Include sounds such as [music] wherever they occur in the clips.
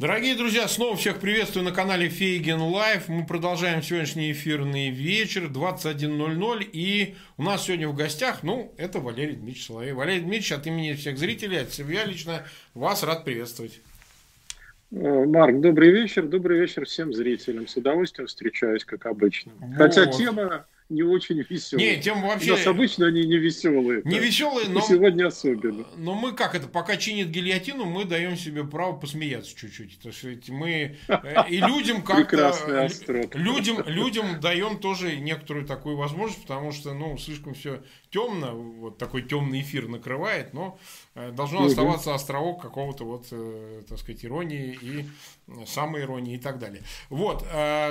Дорогие друзья, снова всех приветствую на канале Фейгин Live. Мы продолжаем сегодняшний эфирный вечер, 21.00. И у нас сегодня в гостях, ну, это Валерий Дмитриевич Соловей. Валерий Дмитриевич, от имени всех зрителей, от себя лично, вас рад приветствовать. Э, Марк, добрый вечер. Добрый вечер всем зрителям. С удовольствием встречаюсь, как обычно. Вот. Хотя тема не очень веселые. Не, тем вообще... У нас обычно они не веселые. Не веселые, но... сегодня особенно. Но мы как это, пока чинит гильотину, мы даем себе право посмеяться чуть-чуть. То есть мы э, и людям как-то... Людям, людям даем тоже некоторую такую возможность, потому что, ну, слишком все темно, вот такой темный эфир накрывает, но э, должно оставаться островок какого-то вот, э, так сказать, иронии и самой иронии и так далее. Вот,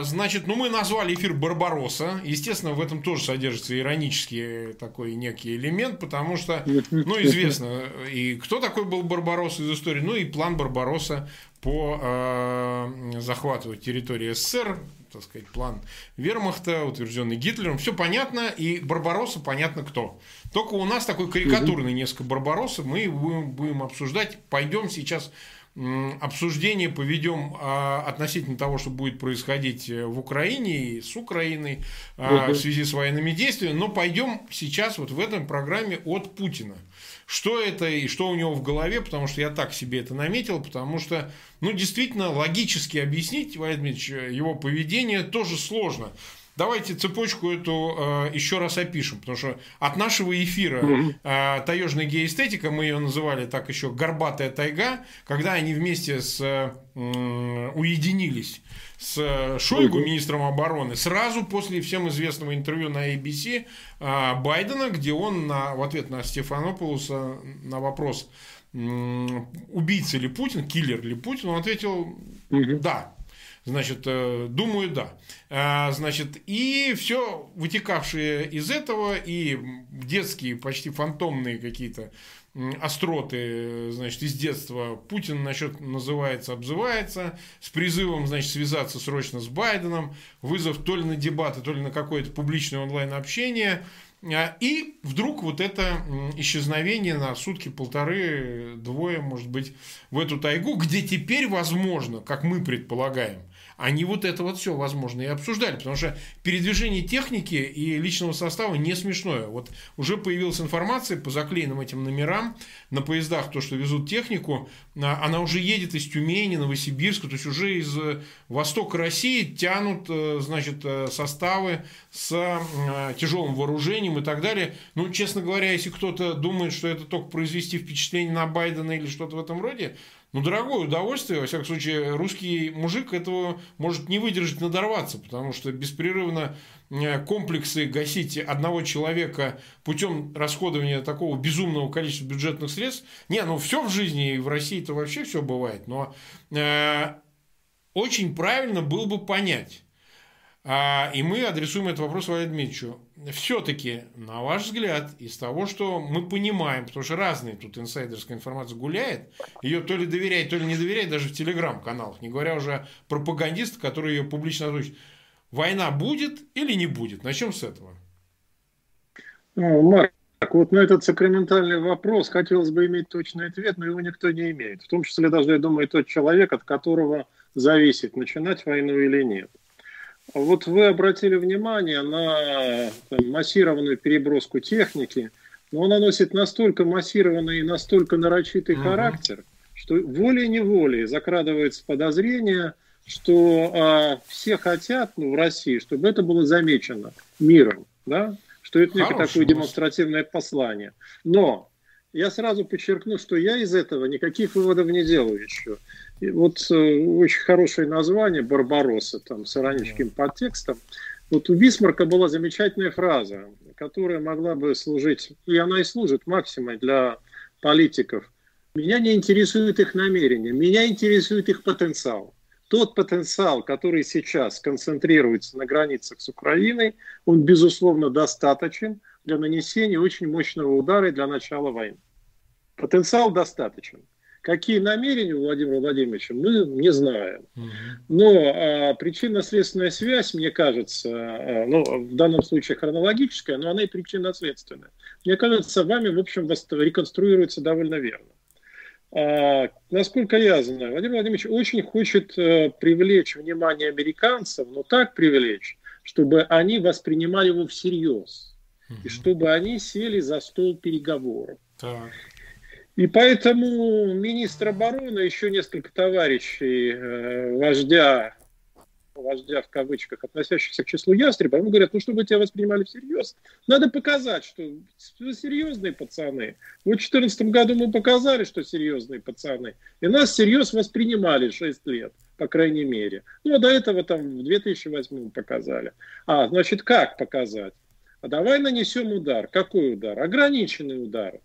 значит, ну мы назвали эфир Барбароса. Естественно, в этом тоже содержится иронический такой некий элемент, потому что, ну, известно, и кто такой был Барбарос из истории, ну, и план Барбароса по э, захвату территории СССР, так сказать, план Вермахта, утвержденный Гитлером. Все понятно, и Барбароса понятно кто. Только у нас такой карикатурный несколько Барбаросов, мы будем, будем обсуждать. Пойдем сейчас обсуждение поведем а, относительно того, что будет происходить э, в Украине и с Украиной а, в связи с военными действиями, но пойдем сейчас вот в этом программе от Путина. Что это и что у него в голове, потому что я так себе это наметил, потому что, ну, действительно, логически объяснить, Владимир его поведение тоже сложно. Давайте цепочку эту э, еще раз опишем, потому что от нашего эфира э, таежная геоэстетика, мы ее называли так еще горбатая тайга, когда они вместе с э, уединились с Шойгу, министром обороны, сразу после всем известного интервью на ABC э, Байдена, где он на, в ответ на Стефанополуса на вопрос, убийца ли Путин, киллер ли Путин, он ответил, да, Значит, э, думаю, да. А, значит, и все вытекавшие из этого, и детские, почти фантомные какие-то остроты, значит, из детства Путин насчет называется, обзывается, с призывом, значит, связаться срочно с Байденом, вызов то ли на дебаты, то ли на какое-то публичное онлайн-общение, и вдруг вот это исчезновение на сутки, полторы, двое, может быть, в эту тайгу, где теперь возможно, как мы предполагаем, они вот это вот все, возможно, и обсуждали. Потому что передвижение техники и личного состава не смешное. Вот уже появилась информация по заклеенным этим номерам на поездах, то, что везут технику, а, она уже едет из Тюмени, Новосибирска, то есть уже из э, востока России тянут, э, значит, э, составы с тяжелым вооружением и так далее. Ну, честно говоря, если кто-то думает, что это только произвести впечатление на Байдена или что-то в этом роде, ну, дорогое удовольствие, во всяком случае, русский мужик этого может не выдержать, надорваться, потому что беспрерывно э, комплексы гасить одного человека путем расходования такого безумного количества бюджетных средств. Не, ну все в жизни, и в России-то вообще все бывает, но э, очень правильно было бы понять, и мы адресуем этот вопрос Валерию Дмитриевичу. Все-таки, на ваш взгляд, из того, что мы понимаем, потому что разные тут инсайдерская информация гуляет, ее то ли доверяет, то ли не доверяет даже в телеграм-каналах, не говоря уже о пропагандистах, которые ее публично озвучат. Война будет или не будет? Начнем с этого. Ну, Марк, вот на этот сакраментальный вопрос хотелось бы иметь точный ответ, но его никто не имеет. В том числе даже, я думаю, тот человек, от которого зависит, начинать войну или нет. Вот вы обратили внимание на там, массированную переброску техники, но она носит настолько массированный и настолько нарочитый угу. характер, что волей-неволей закрадывается подозрение, что а, все хотят ну, в России, чтобы это было замечено миром, да? что это некое такое демонстративное послание. Но я сразу подчеркну, что я из этого никаких выводов не делаю еще. И вот э, очень хорошее название «Барбаросса», там, с ироническим подтекстом. Вот у Бисмарка была замечательная фраза, которая могла бы служить, и она и служит максимой для политиков. Меня не интересует их намерения, меня интересует их потенциал. Тот потенциал, который сейчас концентрируется на границах с Украиной, он, безусловно, достаточен для нанесения очень мощного удара и для начала войны. Потенциал достаточен. Какие намерения у Владимира Владимировича, мы не знаем. Но а, причинно-следственная связь, мне кажется, а, ну, в данном случае хронологическая, но она и причинно-следственная. Мне кажется, вами, в общем, реконструируется довольно верно. А, насколько я знаю, Владимир Владимирович очень хочет э, привлечь внимание американцев, но так привлечь, чтобы они воспринимали его всерьез. Угу. И чтобы они сели за стол переговоров. Так. И поэтому министр обороны, еще несколько товарищей э, вождя, вождя в кавычках, относящихся к числу ястреба, ему говорят, ну, чтобы тебя воспринимали всерьез, надо показать, что вы серьезные пацаны. Вот в 2014 году мы показали, что серьезные пацаны, и нас всерьез воспринимали 6 лет, по крайней мере. Ну, а до этого там в 2008 показали. А, значит, как показать? А давай нанесем удар. Какой удар? Ограниченный удар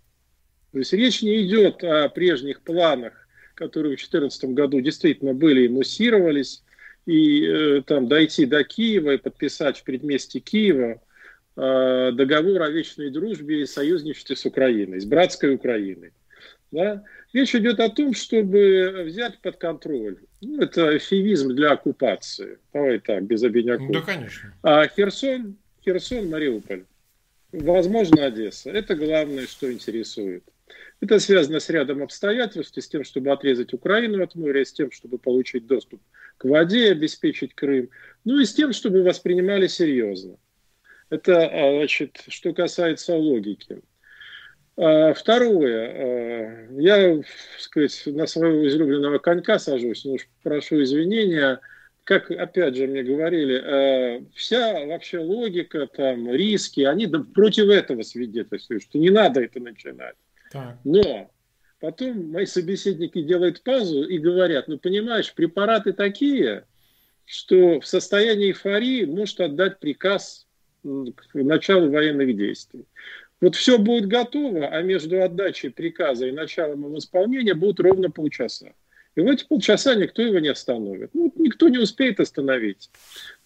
то есть речь не идет о прежних планах, которые в 2014 году действительно были и муссировались, и э, там дойти до Киева и подписать в предместе Киева э, договор о вечной дружбе и союзничестве с Украиной, с братской Украиной. Да? Речь идет о том, чтобы взять под контроль. Ну, это эфемизм для оккупации. Давай так, без обиняков. Да, конечно. А Херсон, Херсон, Мариуполь. Возможно, Одесса. Это главное, что интересует. Это связано с рядом обстоятельств, с тем, чтобы отрезать Украину от моря, с тем, чтобы получить доступ к воде, обеспечить Крым, ну и с тем, чтобы воспринимали серьезно. Это, а, значит, что касается логики. А, второе. А, я, сказать, на своего излюбленного конька сажусь, но уж прошу извинения. Как, опять же, мне говорили, вся вообще логика, там, риски, они против этого свидетельствуют, что не надо это начинать. Но потом мои собеседники делают пазу и говорят, ну понимаешь, препараты такие, что в состоянии эйфории может отдать приказ к началу военных действий. Вот все будет готово, а между отдачей приказа и началом его исполнения будет ровно полчаса. И в эти полчаса никто его не остановит. Ну, никто не успеет остановить.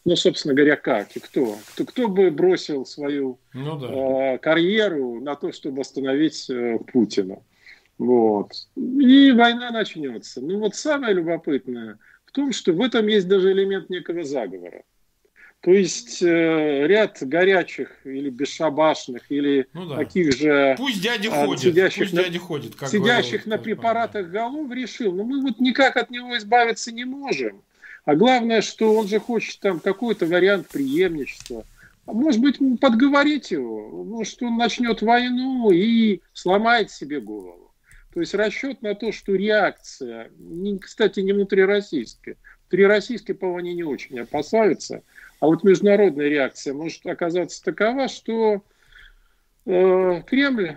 Ну, собственно говоря, как и кто? Кто, кто бы бросил свою ну, да. э, карьеру на то, чтобы остановить э, Путина? Вот. И война начнется. Ну вот самое любопытное в том, что в этом есть даже элемент некого заговора. То есть э, ряд горячих или бесшабашных или ну, да. таких же пусть дядя а, ходит, сидящих, пусть на, дядя ходит, как сидящих говорил, на препаратах голов решил, ну мы вот никак от него избавиться не можем. А главное, что он же хочет там какой-то вариант преемничества. А может быть, подговорить его, может, он начнет войну и сломает себе голову. То есть расчет на то, что реакция, кстати, не внутрироссийская, внутрироссийские, по-моему, они не очень опасаются, а вот международная реакция может оказаться такова, что э, Кремль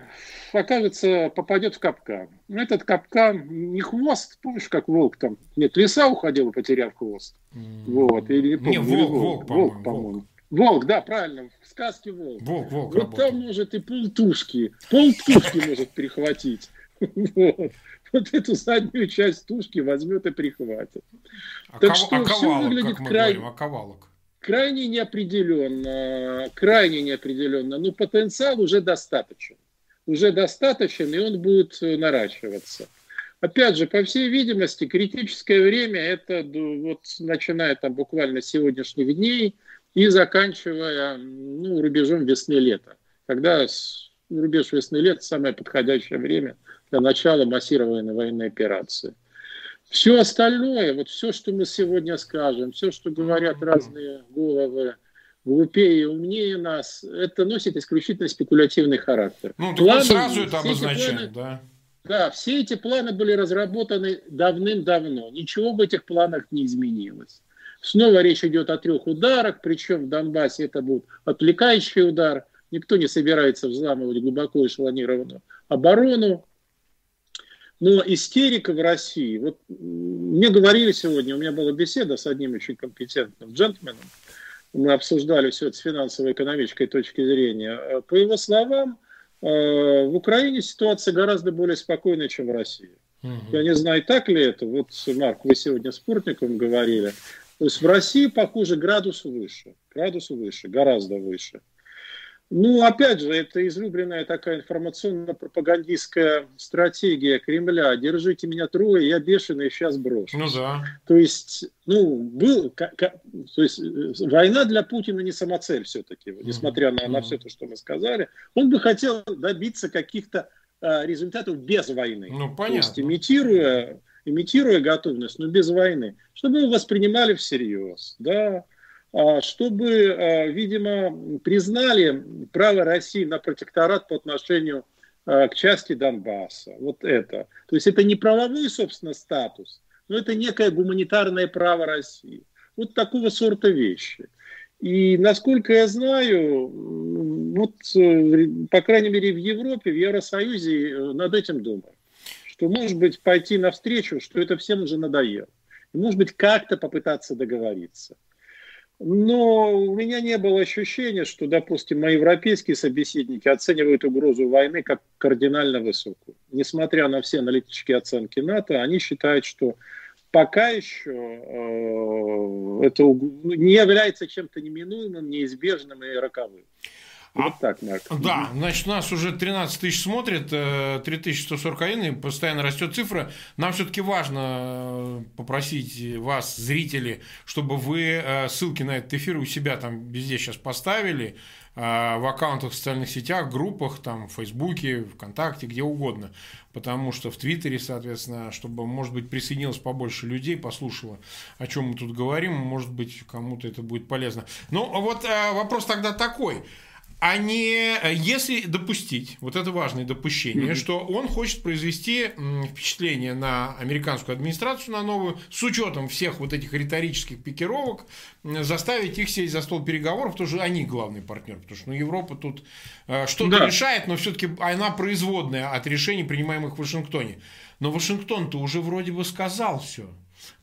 окажется, попадет в капкан. Этот капкан не хвост, помнишь, как волк там, нет, лиса уходила, потеряв хвост. Mm. Вот, или, не, волк, волк, волк, по-моему. Волк, волк, да, правильно, в сказке волк. Волк, волк Вот работает. там может и полтушки, полтушки может перехватить. [laughs] Вот. вот эту заднюю часть тушки возьмет и прихватит. А так что а все выглядит крайне... А ковалок? Крайне неопределенно, крайне неопределенно, но потенциал уже достаточен уже достаточен, и он будет э, наращиваться. Опять же, по всей видимости, критическое время это вот начиная там буквально с сегодняшних дней и заканчивая ну, рубежом весны-лета, когда рубеж весны-лета самое подходящее время для начала массированной военной операции. Все остальное, вот все, что мы сегодня скажем, все, что говорят разные головы, глупее и умнее нас, это носит исключительно спекулятивный характер. Ну, планы, сразу это обозначает, да. Да, все эти планы были разработаны давным-давно. Ничего в этих планах не изменилось. Снова речь идет о трех ударах, причем в Донбассе это будет отвлекающий удар. Никто не собирается взламывать глубоко эшелонированную оборону. Но истерика в России, вот мне говорили сегодня, у меня была беседа с одним очень компетентным джентльменом, мы обсуждали все это с финансово-экономической точки зрения. Э, по его словам, э, в Украине ситуация гораздо более спокойная, чем в России. Угу. Я не знаю, так ли это. Вот, Марк, вы сегодня с Портником говорили. То есть в России, похоже, градус выше. Градус выше, гораздо выше. Ну, опять же, это излюбленная такая информационно-пропагандистская стратегия Кремля. Держите меня трое, я бешеный, сейчас брошу. Ну да. То есть, ну, был, то есть, э, война для Путина не самоцель все-таки, несмотря на, на все то, что мы сказали. Он бы хотел добиться каких-то результатов без войны. Ну, понятно. То есть имитируя, имитируя готовность, но без войны. Чтобы его воспринимали всерьез, да, а, чтобы, видимо, признали право России на протекторат по отношению к части Донбасса. Вот это. То есть это не правовой, собственно, статус, но это некое гуманитарное право России. Вот такого сорта вещи. И насколько я знаю, вот, э, по крайней мере, в Европе, в Евросоюзе э, над этим думают. Что, может быть, пойти навстречу, что это всем уже надоело. И, может быть, как-то попытаться договориться. Но у меня не было ощущения, что, допустим, мои европейские собеседники оценивают угрозу войны как кардинально высокую. Несмотря на все аналитические оценки НАТО, они считают, что пока еще э, это не является чем-то неминуемым, неизбежным и роковым. Вот а, так, Марк. Да, значит, нас уже 13 тысяч смотрит, 3141, э, и постоянно растет цифра. Нам все-таки важно э, попросить вас, зрители, чтобы вы э, ссылки на этот эфир у себя там везде сейчас поставили, в аккаунтах в социальных сетях, группах, там, в Фейсбуке, ВКонтакте, где угодно. Потому что в Твиттере, соответственно, чтобы, может быть, присоединилось побольше людей, послушало, о чем мы тут говорим, может быть, кому-то это будет полезно. Ну, вот вопрос тогда такой – а не если допустить, вот это важное допущение, mm-hmm. что он хочет произвести впечатление на американскую администрацию, на новую, с учетом всех вот этих риторических пикировок, заставить их сесть за стол переговоров, потому что они главный партнер, потому что ну, Европа тут э, что-то да. решает, но все-таки она производная от решений, принимаемых в Вашингтоне. Но Вашингтон-то уже вроде бы сказал все.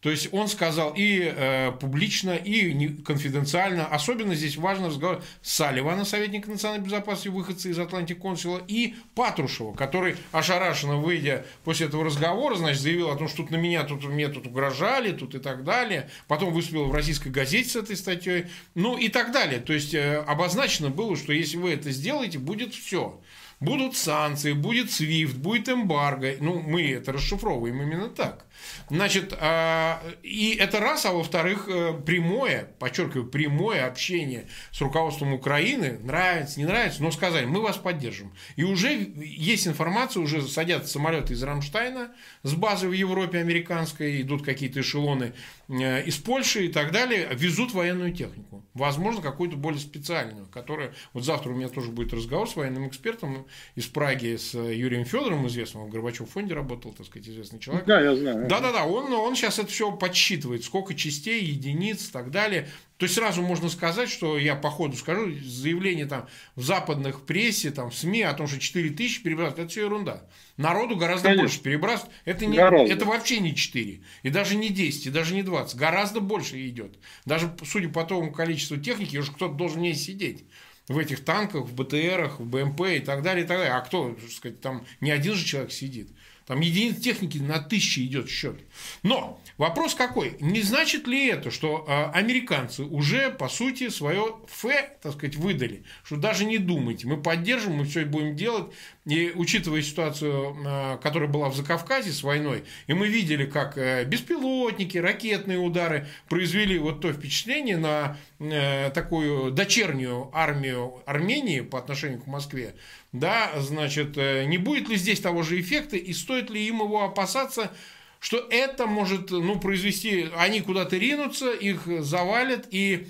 То есть он сказал и э, публично, и конфиденциально. Особенно здесь важно разговор Салливана, советника национальной безопасности, выходца из Атлантик консула, и Патрушева, который ошарашенно выйдя после этого разговора, значит, заявил о том, что тут на меня тут мне тут угрожали, тут и так далее. Потом выступил в российской газете с этой статьей, ну и так далее. То есть э, обозначено было, что если вы это сделаете, будет все. Будут санкции, будет SWIFT, будет эмбарго. Ну, мы это расшифровываем именно так. Значит, а, и это раз, а во-вторых, э, прямое, подчеркиваю, прямое общение с руководством Украины, нравится, не нравится, но сказали, мы вас поддержим. И уже есть информация, уже садятся самолеты из Рамштайна с базы в Европе американской, идут какие-то эшелоны э, из Польши и так далее, везут военную технику. Возможно, какую-то более специальную, которая... Вот завтра у меня тоже будет разговор с военным экспертом из Праги, с Юрием Федоровым, известным, в Горбачев фонде работал, так сказать, известный человек. Да, я знаю. Да-да-да, он, он сейчас это все подсчитывает, сколько частей, единиц и так далее. То есть сразу можно сказать, что я по ходу скажу, заявление там в западных прессе, там в СМИ о том, что 4 тысячи перебрасывают, это все ерунда. Народу гораздо Конечно. больше перебрасывают. Это, не, это вообще не 4, и даже не 10, и даже не 20. Гораздо больше идет. Даже, судя по тому количеству техники, уже кто-то должен не сидеть в этих танках, в БТРах, в БМП и так далее, и так далее. А кто, так сказать, там не один же человек сидит. Там единиц техники на тысячи идет счет. Но вопрос какой? Не значит ли это, что э, американцы уже, по сути, свое фе, так сказать, выдали? Что даже не думайте, мы поддержим, мы все будем делать. И учитывая ситуацию, э, которая была в Закавказье с войной, и мы видели, как э, беспилотники, ракетные удары произвели вот то впечатление на э, такую дочернюю армию Армении по отношению к Москве, да, значит, не будет ли здесь того же эффекта и стоит ли им его опасаться, что это может, ну, произвести, они куда-то ринутся, их завалят и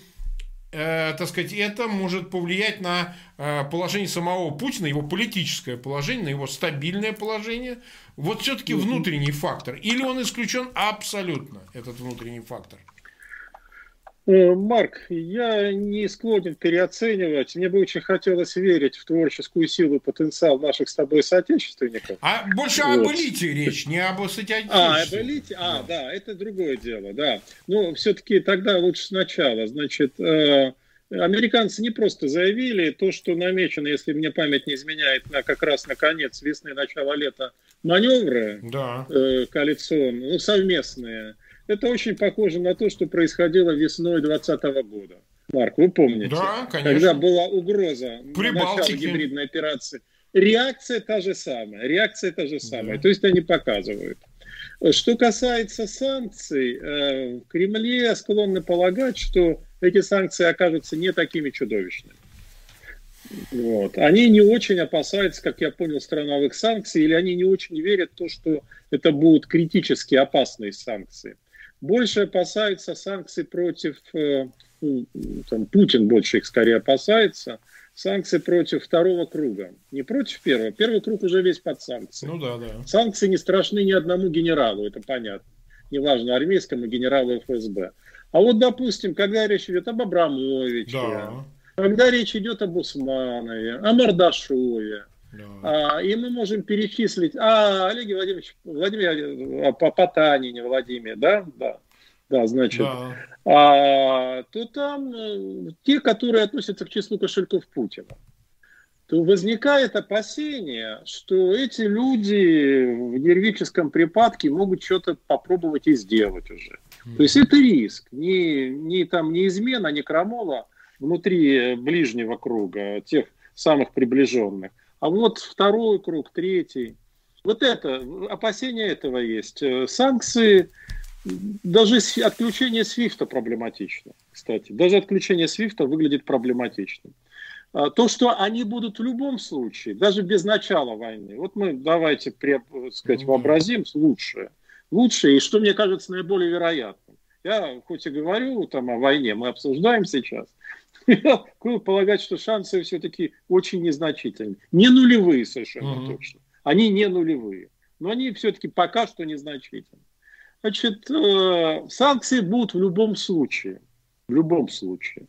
э, так сказать, это может повлиять на э, положение самого Путина, его политическое положение, на его стабильное положение. Вот все-таки внутренний фактор. Или он исключен абсолютно, этот внутренний фактор? Э, Марк, я не склонен переоценивать. Мне бы очень хотелось верить в творческую силу и потенциал наших с тобой соотечественников. А больше вот. об элите речь, не об соотечественниках. А, об элите? А, да. да, это другое дело, да. Но все-таки тогда лучше сначала. Значит, э, американцы не просто заявили то, что намечено, если мне память не изменяет, на как раз на конец весны, начало лета маневры да. э, коалиционные, ну, совместные – это очень похоже на то, что происходило весной 2020 года. Марк, вы помните? Да, конечно. Когда была угроза начала гибридной операции. Реакция та же самая. Реакция та же самая. Да. То есть они показывают. Что касается санкций, э, в Кремле склонны полагать, что эти санкции окажутся не такими чудовищными. Вот. Они не очень опасаются, как я понял, страновых санкций, или они не очень верят в то, что это будут критически опасные санкции. Больше опасаются санкций против, э, ну, там, Путин больше их скорее опасается, санкции против второго круга. Не против первого. Первый круг уже весь под санкции. Ну да, да. Санкции не страшны ни одному генералу, это понятно. Неважно, армейскому генералу ФСБ. А вот, допустим, когда речь идет об Абрамовиче, да. когда речь идет об Усманове, о Мордашове, да. А, и мы можем перечислить, а, Олег Владимирович, Владимир, а, по Потанине, Владимир, да, да, да, значит, да. А, то там э, те, которые относятся к числу кошельков Путина, то возникает опасение, что эти люди в нервическом припадке могут что-то попробовать и сделать уже. То есть это риск, не, не, там, не измена, не крамола внутри ближнего круга, тех самых приближенных, а вот второй круг, третий. Вот это, опасение этого есть. Э, санкции, даже отключение Свифта проблематично, кстати. Даже отключение Свифта выглядит проблематичным. А, то, что они будут в любом случае, даже без начала войны. Вот мы давайте, сказать, ну вообразим лучшее. Лучшее, и что мне кажется наиболее вероятным. Я хоть и говорю там о войне, мы обсуждаем сейчас, [laughs] я полагать, что шансы все-таки очень незначительные. Не нулевые совершенно угу. точно. Они не нулевые. Но они все-таки пока что незначительны. Значит, э, санкции будут в любом случае. В любом случае.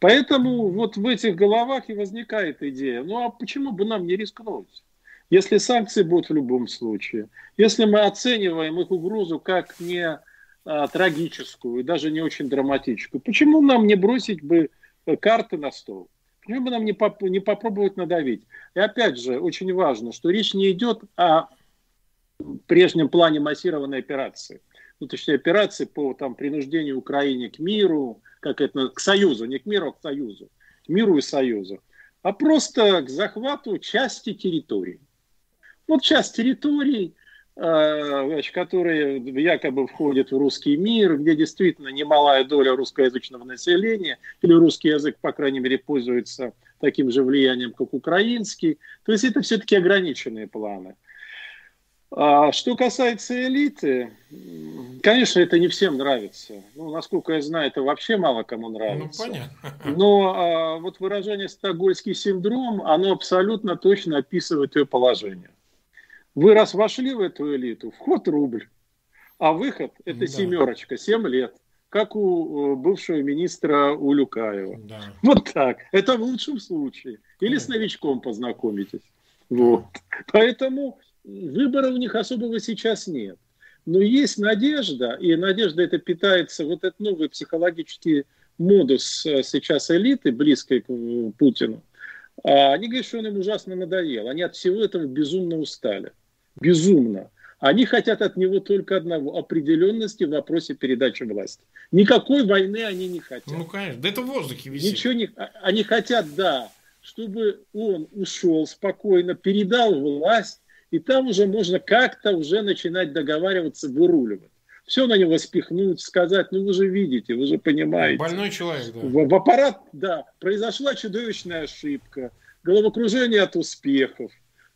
Поэтому вот в этих головах и возникает идея, ну а почему бы нам не рискнуть? Если санкции будут в любом случае, если мы оцениваем их угрозу как не а, трагическую и даже не очень драматическую, почему нам не бросить бы карты на стол? Почему бы нам не, поп не попробовать надавить? И опять же, очень важно, что речь не идет о прежнем плане массированной операции. Ну, точнее, операции по там, принуждению Украине к миру, как это, к союзу, не к миру, а к союзу, к миру и союзу, а просто к захвату части территории. Вот часть территорий, э, которые якобы входят в русский мир, где действительно немалая доля русскоязычного населения, или русский язык, по крайней мере, пользуется таким же влиянием, как украинский. То есть это все-таки ограниченные планы. А что касается элиты, конечно, это не всем нравится. Ну, насколько я знаю, это вообще мало кому нравится. Ну, понятно. Но а, вот выражение «стокгольский синдром», оно абсолютно точно описывает ее положение. Вы раз вошли в эту элиту, вход рубль, а выход – это да. семерочка, семь лет как у бывшего министра Улюкаева. Да. Вот так. Это в лучшем случае. Или с новичком познакомитесь. Вот. Поэтому выбора у них особого сейчас нет. Но есть надежда, и надежда это питается вот этот новый психологический модус э, сейчас элиты, близкой к э, Путину. А они говорят, что он им ужасно надоел. Они от всего этого безумно устали. Безумно. Они хотят от него только одного – определенности в вопросе передачи власти. Никакой войны они не хотят. Ну, конечно. Да это в воздухе висит. Ничего не... А, они хотят, да, чтобы он ушел спокойно, передал власть, и там уже можно как-то уже начинать договариваться, выруливать. Все на него спихнуть, сказать, ну вы же видите, вы же понимаете. Больной человек, да. В, в аппарат, да, произошла чудовищная ошибка, головокружение от успехов,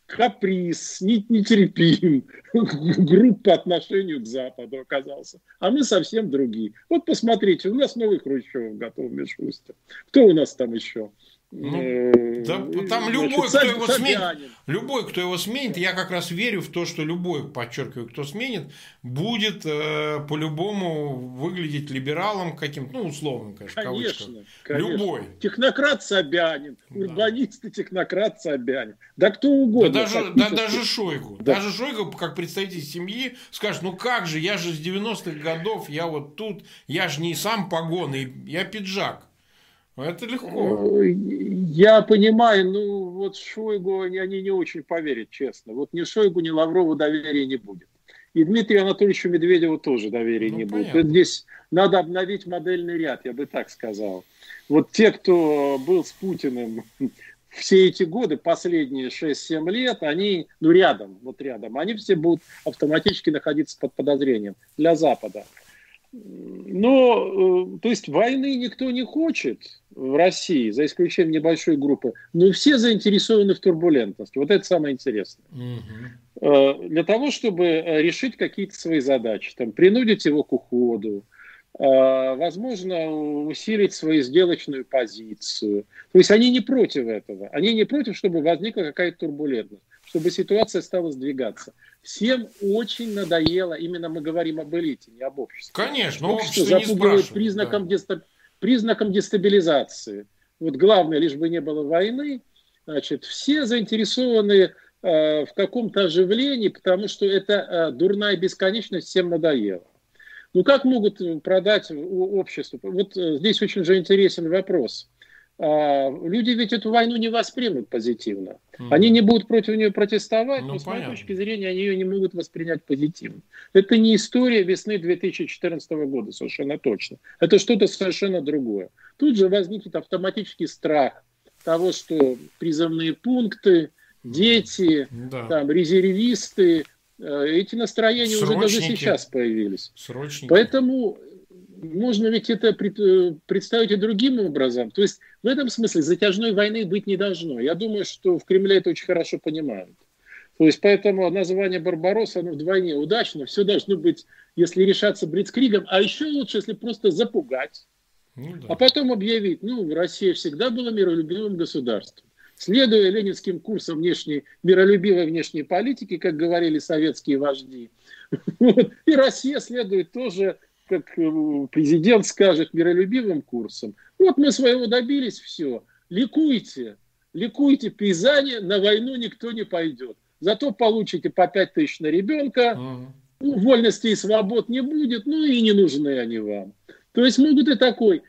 каприз, нетерпим, [laughs] групп по отношению к Западу оказался. А мы совсем другие. Вот посмотрите, у нас новый Хрущев готов, Мишустин. Кто у нас там еще? Ну, э, да, там любой, кто его сменит, любой, кто его сменит, я как раз верю в то, что любой, подчеркиваю, кто сменит, будет э, по-любому выглядеть либералом каким-то, ну, условным, конечно, конечно, конечно. Любой. Технократ Собянин, да. урбанист и технократ Собянин. Да кто угодно. Да даже, да, даже Шойгу. Да. Даже Шойгу, как представитель семьи, скажет, ну как же, я же с 90-х годов, я вот тут, я же не сам погон, я пиджак. Это легко. Я понимаю, ну вот Шойгу они, они не очень поверят, честно. Вот ни Шойгу, ни Лаврову доверия не будет. И Дмитрию Анатольевичу Медведеву тоже доверия ну, не понятно. будет. Здесь надо обновить модельный ряд, я бы так сказал. Вот те, кто был с Путиным [laughs] все эти годы, последние 6-7 лет, они, ну рядом, вот рядом, они все будут автоматически находиться под подозрением для Запада. Но, э, то есть войны никто не хочет в России, за исключением небольшой группы, но все заинтересованы в турбулентности. Вот это самое интересное. Угу. Для того, чтобы э, решить какие-то свои задачи, там, принудить его к уходу, возможно, усилить свою сделочную позицию. То есть они не против этого. Они не против, чтобы возникла какая-то турбулентность чтобы ситуация стала сдвигаться. Всем очень надоело, именно мы говорим об элите, не об обществе. Конечно, общество, общество запугивает признаком, да. дестаб... признаком дестабилизации. Вот главное, лишь бы не было войны, значит, все заинтересованы э, в каком-то оживлении, потому что это э, дурная бесконечность всем надоела. Ну как могут продать обществу? Вот э, здесь очень же интересен вопрос. Люди ведь эту войну не воспримут позитивно. Mm. Они не будут против нее протестовать, ну, но с моей точки зрения они ее не могут воспринять позитивно. Это не история весны 2014 года, совершенно точно. Это что-то совершенно другое. Тут же возникнет автоматический страх того, что призывные пункты, дети, да. там, резервисты, э, эти настроения Срочники. уже даже сейчас появились. Срочники. Поэтому можно ведь это э, представить и другим образом. То есть в этом смысле затяжной войны быть не должно. Я думаю, что в Кремле это очень хорошо понимают. То есть поэтому название Барбаросса, оно вдвойне удачно. Все должно быть, если решаться Бритскригом, а еще лучше, если просто запугать. Ну, да. А потом объявить, ну, Россия всегда была миролюбивым государством. Следуя ленинским курсам внешней, миролюбивой внешней политики, как говорили советские вожди, [laughs] и Россия следует тоже как э, президент скажет, миролюбивым курсом. Вот мы своего добились, все. Ликуйте, ликуйте, пейзане, на войну никто не пойдет. Зато получите по 5 тысяч на ребенка, ну, вольности и свобод не будет, ну и не нужны они вам. То есть могут и такой.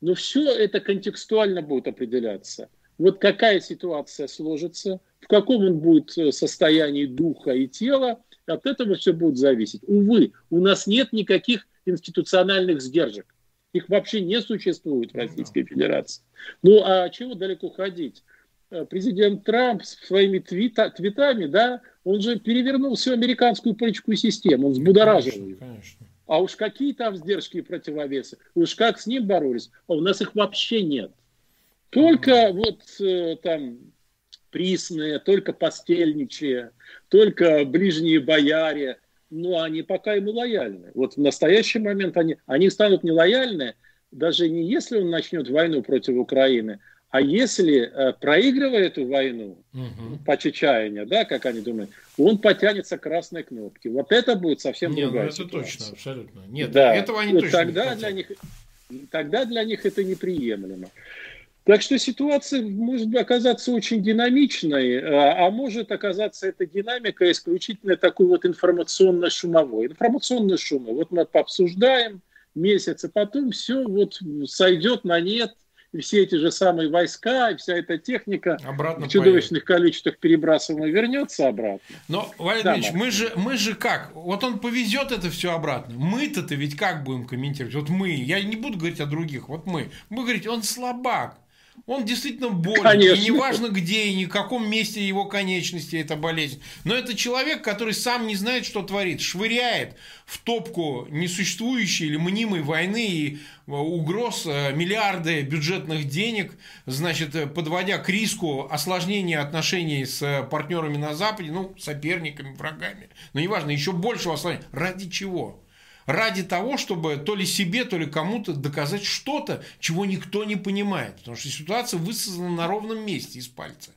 Но все это контекстуально будет определяться. Вот какая ситуация сложится, в каком он будет э, состоянии духа и тела, от этого все будет зависеть. Увы, у нас нет никаких институциональных сдержек. Их вообще не существует в Российской Федерации. Ну а чего далеко ходить? Э, президент Трамп своими твита, твитами, да, он же перевернул всю американскую политическую систему, он взбудоражил ее. Конечно. А уж какие там сдержки и противовесы, уж как с ним боролись, а у нас их вообще нет. Только вот э, там присные, только постельничие, только ближние бояре, но они пока ему лояльны. Вот в настоящий момент они, они станут нелояльны, даже не если он начнет войну против Украины, а если, э, проигрывая эту войну угу. по чечаянию, да, как они думают, он потянется к красной кнопке. Вот это будет совсем Нет, другая ну это ситуация. точно, абсолютно. Нет, да. этого они вот точно тогда не для них, Тогда для них это неприемлемо. Так что ситуация может оказаться очень динамичной, а, а может оказаться эта динамика исключительно такой вот информационно-шумовой. Информационный шум. Вот мы пообсуждаем месяц, а потом все вот сойдет на нет, и все эти же самые войска, и вся эта техника обратно в чудовищных поедет. количествах перебрасываема вернется обратно. Но, Валерий Ильич, мы же, мы же как? Вот он повезет это все обратно. Мы-то-то ведь как будем комментировать? Вот мы, я не буду говорить о других, вот мы. Мы говорить, он слабак. Он действительно болен. Конечно. И неважно где и ни в каком месте его конечности эта болезнь. Но это человек, который сам не знает, что творит. Швыряет в топку несуществующей или мнимой войны и э, угроз э, миллиарды бюджетных денег, значит, э, подводя к риску осложнения отношений с партнерами на Западе, ну, соперниками, врагами. Но неважно, еще большего осложнения. Ради чего? Ради того, чтобы то ли себе, то ли кому-то доказать что-то, чего никто не понимает. Потому что ситуация высосана на ровном месте из пальца.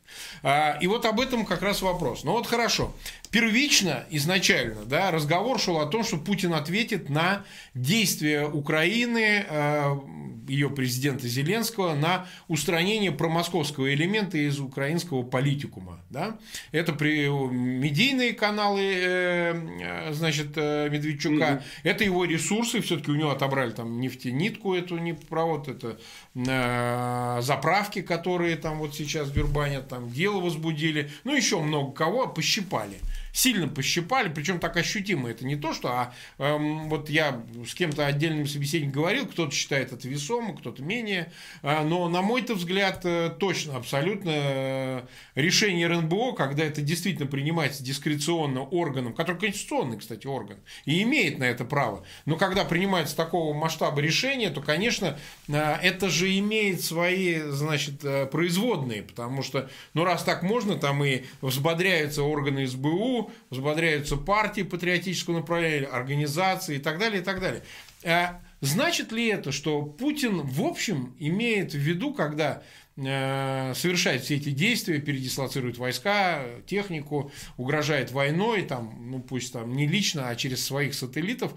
А, и вот об этом как раз вопрос. Ну вот хорошо. Первично, изначально, да, разговор шел о том, что Путин ответит на действия Украины, а, ее президента Зеленского, на устранение промосковского элемента из украинского политикума. Да? Это при, медийные каналы э, значит, э, Медведчука, mm-hmm. это его ресурсы, все-таки у него отобрали там нефтенитку, эту нефтепровод, это э, заправки, которые там вот сейчас дербанят, там дело возбудили, ну еще много кого пощипали сильно пощипали, причем так ощутимо. Это не то, что, а эм, вот я с кем-то отдельным собеседником говорил, кто-то считает это весомо, кто-то менее, э, но на мой-то взгляд э, точно, абсолютно э, решение РНБО, когда это действительно принимается дискреционно органом, который конституционный, кстати, орган, и имеет на это право, но когда принимается такого масштаба решения, то, конечно, э, это же имеет свои, значит, э, производные, потому что, ну, раз так можно, там и взбодряются органы СБУ, взбодряются партии патриотического направления, организации и так далее, и так далее. А значит ли это, что Путин, в общем, имеет в виду, когда э, совершает все эти действия, передислоцирует войска, технику, угрожает войной, там, ну пусть там не лично, а через своих сателлитов,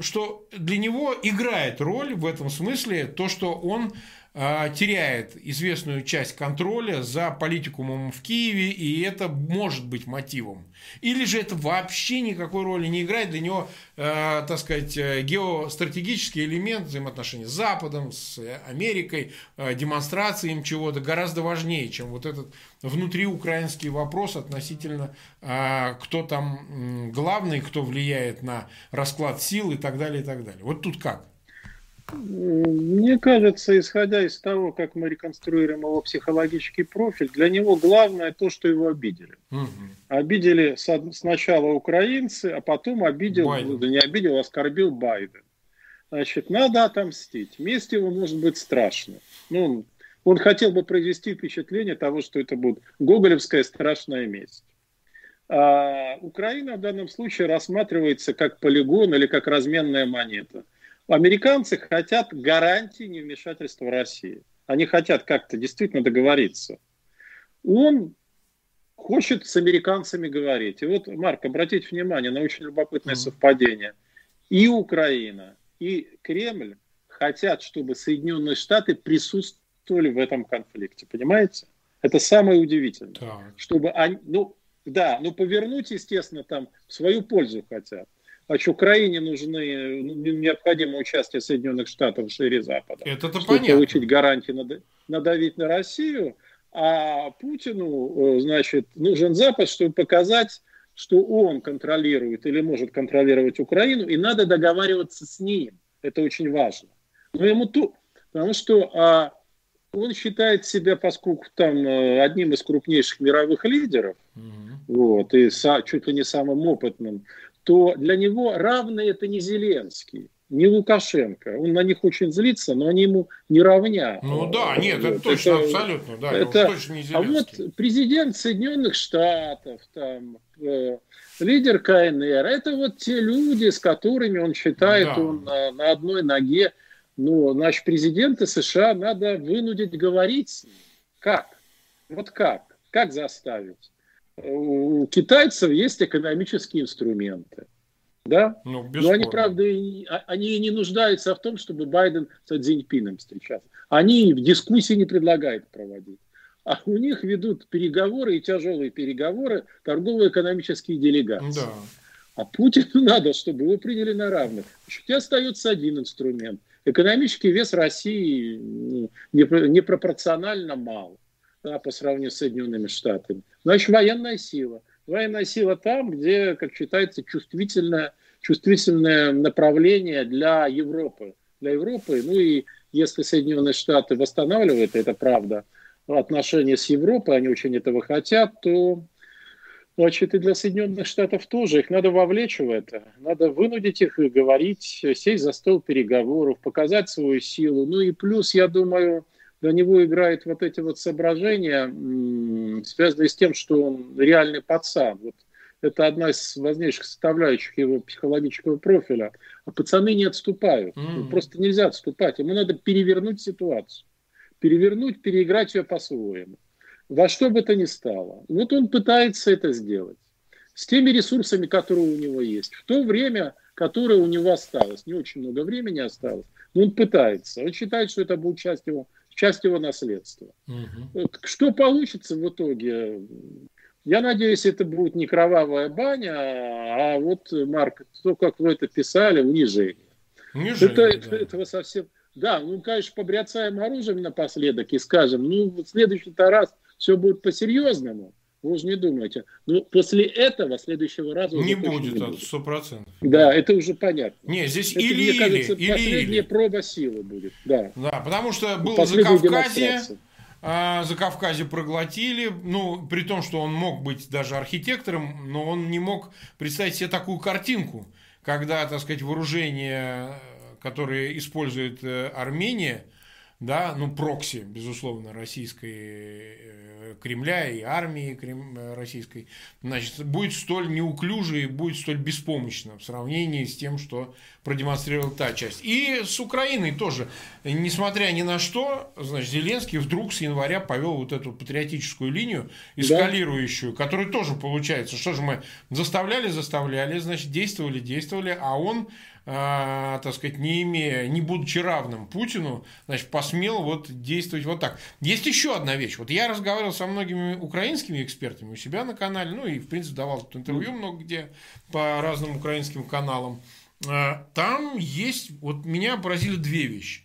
что для него играет роль в этом смысле то, что он теряет известную часть контроля за политикумом в Киеве, и это может быть мотивом. Или же это вообще никакой роли не играет, для него, э, так сказать, э, геостратегический элемент взаимоотношений с Западом, с Америкой, э, демонстрации им чего-то гораздо важнее, чем вот этот внутриукраинский вопрос относительно, э, кто там главный, кто влияет на расклад сил и так далее, и так далее. Вот тут как? Мне кажется, исходя из того, как мы реконструируем его психологический профиль, для него главное то, что его обидели. Угу. Обидели сначала украинцы, а потом обидел, Байден. да не обидел, а оскорбил Байден. Значит, надо отомстить. Месть его может быть страшно. Ну, он хотел бы произвести впечатление того, что это будет гоголевская страшная месть. А Украина в данном случае рассматривается как полигон или как разменная монета – Американцы хотят гарантии невмешательства в России. Они хотят как-то действительно договориться. Он хочет с американцами говорить. И вот, Марк, обратите внимание на очень любопытное совпадение. И Украина, и Кремль хотят, чтобы Соединенные Штаты присутствовали в этом конфликте. Понимаете? Это самое удивительное. Так. Чтобы они, ну, да, ну повернуть, естественно, там в свою пользу хотят. Значит, Украине нужны, ну, необходимо участие Соединенных Штатов в шире Запада. Это-то чтобы понятно. получить гарантии надавить на Россию. А Путину, э, значит, нужен Запад, чтобы показать, что он контролирует или может контролировать Украину, и надо договариваться с ним. Это очень важно. Но ему то, потому что а, он считает себя, поскольку там э, одним из крупнейших мировых лидеров, угу. вот, и са, чуть ли не самым опытным, то для него равные это не Зеленский, не Лукашенко. Он на них очень злится, но они ему не равня. Ну да, нет, вот. это точно, это, абсолютно, да, это, точно не Зеленский. А вот президент Соединенных Штатов, там, э, лидер КНР, это вот те люди, с которыми он считает, да. он на, на одной ноге. Ну, наш президенты США надо вынудить говорить. Как? Вот как? Как заставить? У китайцев есть экономические инструменты. Да? Ну, Но они, правда, и, а, они не нуждаются в том, чтобы Байден с Цзиньпином встречаться. Они в дискуссии не предлагают проводить. А у них ведут переговоры и тяжелые переговоры торгово-экономические делегации. Да. А Путину [laughs] надо, чтобы его приняли на равных. Еще остается один инструмент. Экономический вес России непропорционально мал да, по сравнению с Соединенными Штатами. Значит, военная сила. Военная сила там, где, как считается, чувствительное, чувствительное направление для Европы. Для Европы, ну и если Соединенные Штаты восстанавливают, это правда, отношения с Европой, они очень этого хотят, то значит, и для Соединенных Штатов тоже. Их надо вовлечь в это. Надо вынудить их говорить, сесть за стол переговоров, показать свою силу. Ну и плюс, я думаю, для него играют вот эти вот соображения, связанные с тем, что он реальный пацан. Вот это одна из важнейших составляющих его психологического профиля. А пацаны не отступают. Mm. Просто нельзя отступать. Ему надо перевернуть ситуацию. Перевернуть, переиграть ее по-своему. Во что бы то ни стало. Вот он пытается это сделать. С теми ресурсами, которые у него есть. В то время, которое у него осталось. Не очень много времени осталось. Но он пытается. Он считает, что это будет часть его часть его наследства. Угу. Что получится в итоге? Я надеюсь, это будет не кровавая баня, а вот, Марк, то, как вы это писали, унижение. Унижение, это, да. Этого совсем... Да, ну, конечно, побряцаем оружием напоследок и скажем, ну, в следующий-то раз все будет по-серьезному. Вы уже не думайте. Но после этого следующего раза не будет, не будет. сто процентов. Да, это уже понятно. Не, здесь это, или, мне кажется, или, последняя или. проба силы будет. Да, да потому что было за Кавказе, а, за Кавказе проглотили, ну, при том, что он мог быть даже архитектором, но он не мог представить себе такую картинку, когда, так сказать, вооружение, которое использует Армения, да, ну, прокси, безусловно, российской э, Кремля и армии Крем, э, российской, значит, будет столь неуклюже и будет столь беспомощно в сравнении с тем, что продемонстрировала та часть. И с Украиной тоже, несмотря ни на что, значит, Зеленский вдруг с января повел вот эту патриотическую линию, эскалирующую, да. которая тоже получается, что же мы заставляли, заставляли, значит, действовали, действовали, а он так сказать, не имея, не будучи равным Путину, значит, посмел вот действовать вот так. Есть еще одна вещь. Вот я разговаривал со многими украинскими экспертами у себя на канале, ну и, в принципе, давал тут интервью много где по разным украинским каналам. А, там есть, вот меня поразили две вещи.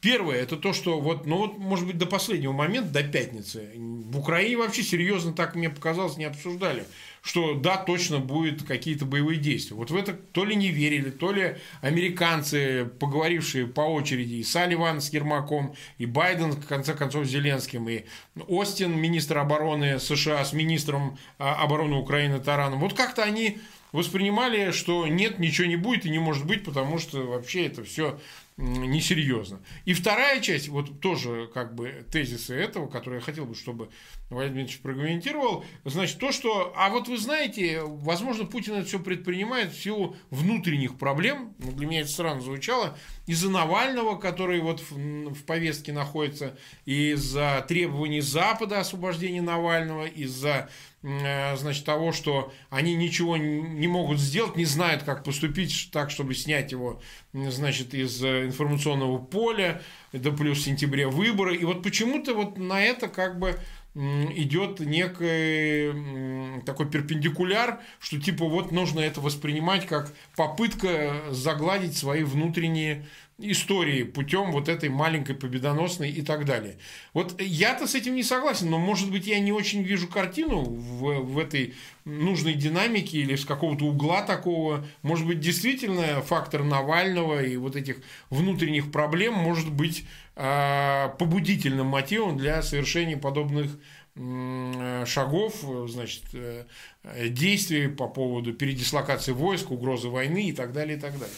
Первое, это то, что вот, ну вот, может быть, до последнего момента, до пятницы, в Украине вообще серьезно, так мне показалось, не обсуждали что да, точно будут какие-то боевые действия. Вот в это то ли не верили, то ли американцы, поговорившие по очереди, и Салливан с Ермаком, и Байден, в конце концов, с Зеленским, и Остин, министр обороны США, с министром а, обороны Украины Тараном. Вот как-то они воспринимали, что нет, ничего не будет и не может быть, потому что вообще это все несерьезно. И вторая часть, вот тоже как бы тезисы этого, которые я хотел бы, чтобы Владимир Дмитриевич прокомментировал, значит, то, что, а вот вы знаете, возможно, Путин это все предпринимает в силу внутренних проблем, ну, для меня это странно звучало, из-за Навального, который вот в, в повестке находится, из-за требований Запада освобождения Навального, из-за Э, значит, того, что они ничего не могут сделать, не знают, как поступить так, чтобы снять его, значит, из э, информационного поля, да плюс в сентябре выборы. И вот почему-то вот на это как бы идет некий такой перпендикуляр, что типа вот нужно это воспринимать как попытка загладить свои внутренние истории путем вот этой маленькой победоносной и так далее. Вот я-то с этим не согласен, но может быть я не очень вижу картину в, в этой нужной динамике или с какого-то угла такого. Может быть действительно фактор Навального и вот этих внутренних проблем может быть э, побудительным мотивом для совершения подобных шагов, значит, э, действий по поводу передислокации войск, угрозы войны и так далее, и так далее.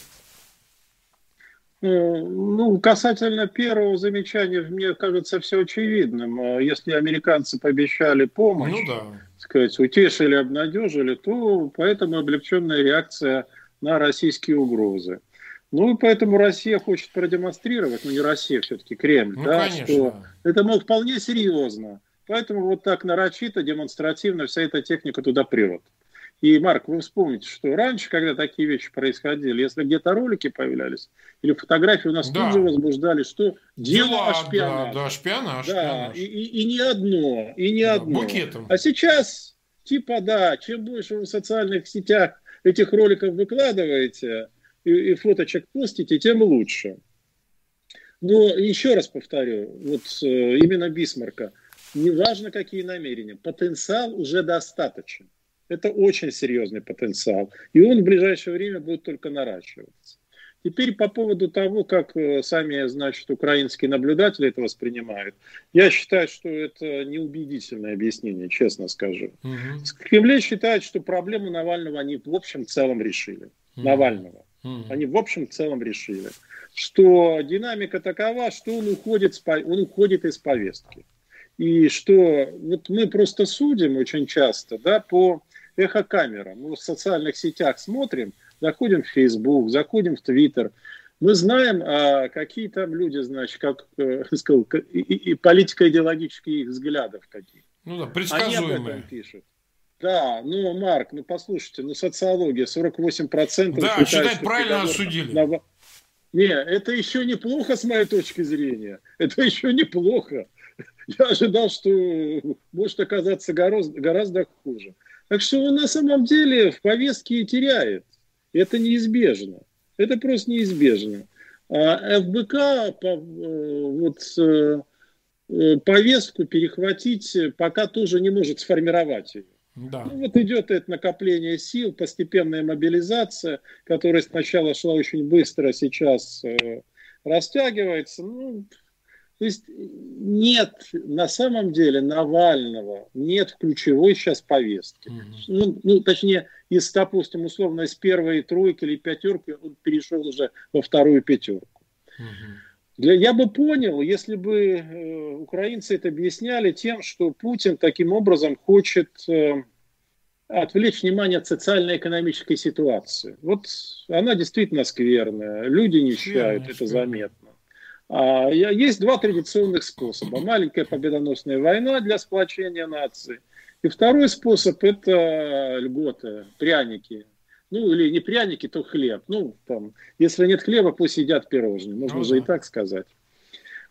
Э, ну, касательно первого замечания, мне кажется, все очевидным. Э, если американцы пообещали помощь, ну, да. сказать, утешили, обнадежили, то поэтому облегченная реакция на российские угрозы. Ну и поэтому Россия хочет продемонстрировать, ну не Россия, все-таки Кремль, ну, да, конечно. что это, мол, вполне серьезно. Поэтому вот так нарочито, демонстративно вся эта техника туда прет. И, Марк, вы вспомните, что раньше, когда такие вещи происходили, если где-то ролики появлялись или фотографии, у нас да. тут же возбуждали, что дело Дела, о шпионаже. Да, да, шпионаж. Да, шпионаж. И, и, и не одно, и не да, одно. Букетом. А сейчас, типа, да, чем больше вы в социальных сетях этих роликов выкладываете и, и фоточек постите, тем лучше. Но еще раз повторю, вот э, именно Бисмарка, неважно какие намерения, потенциал уже достаточен. Это очень серьезный потенциал. И он в ближайшее время будет только наращиваться. Теперь по поводу того, как э, сами, значит, украинские наблюдатели это воспринимают, я считаю, что это неубедительное объяснение, честно скажу. Угу. Кремль считает, что проблему Навального они в общем целом решили. Угу. Навального. Угу. Они в общем целом решили. Что динамика такова, что он уходит, он уходит из повестки. И что вот мы просто судим очень часто да, по эхокамера. Мы в социальных сетях смотрим, заходим в Facebook, заходим в Twitter. Мы знаем, а, какие там люди, значит, как э, [laughs] сказал, и, и политико-идеологические их взглядов какие. Ну да, предсказуемые. Они об этом пишут. Да, ну, Марк, ну послушайте, ну социология 48% Да, считать правильно осудили. На... Не, это еще неплохо с моей точки зрения. Это еще неплохо. [laughs] Я ожидал, что может оказаться гораздо, гораздо хуже. Так что он на самом деле в повестке теряет. Это неизбежно. Это просто неизбежно. А ФБК, э, вот, э, э, повестку перехватить пока тоже не может сформировать ее. Да. Ну, вот идет это накопление сил, постепенная мобилизация, которая сначала шла очень быстро, а сейчас э, растягивается. Ну, то есть нет на самом деле Навального, нет ключевой сейчас повестки. Угу. Ну, ну, точнее, из, допустим, условно, из первой тройки или пятерки он перешел уже во вторую пятерку. Угу. Для, я бы понял, если бы э, украинцы это объясняли тем, что Путин таким образом хочет э, отвлечь внимание от социально-экономической ситуации. Вот она действительно скверная, люди нищают, это заметно. А, есть два традиционных способа. Маленькая победоносная война для сплочения нации. И второй способ – это льготы, пряники. Ну, или не пряники, то хлеб. Ну, там, если нет хлеба, пусть едят пирожные. Можно ну, же да. и так сказать.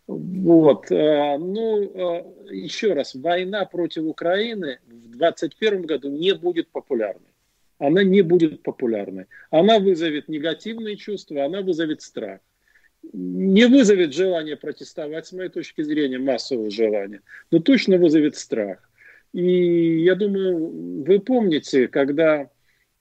Вот. А, ну, а, еще раз, война против Украины в 2021 году не будет популярной. Она не будет популярной. Она вызовет негативные чувства, она вызовет страх. Не вызовет желание протестовать, с моей точки зрения, массового желания, но точно вызовет страх. И я думаю, вы помните, когда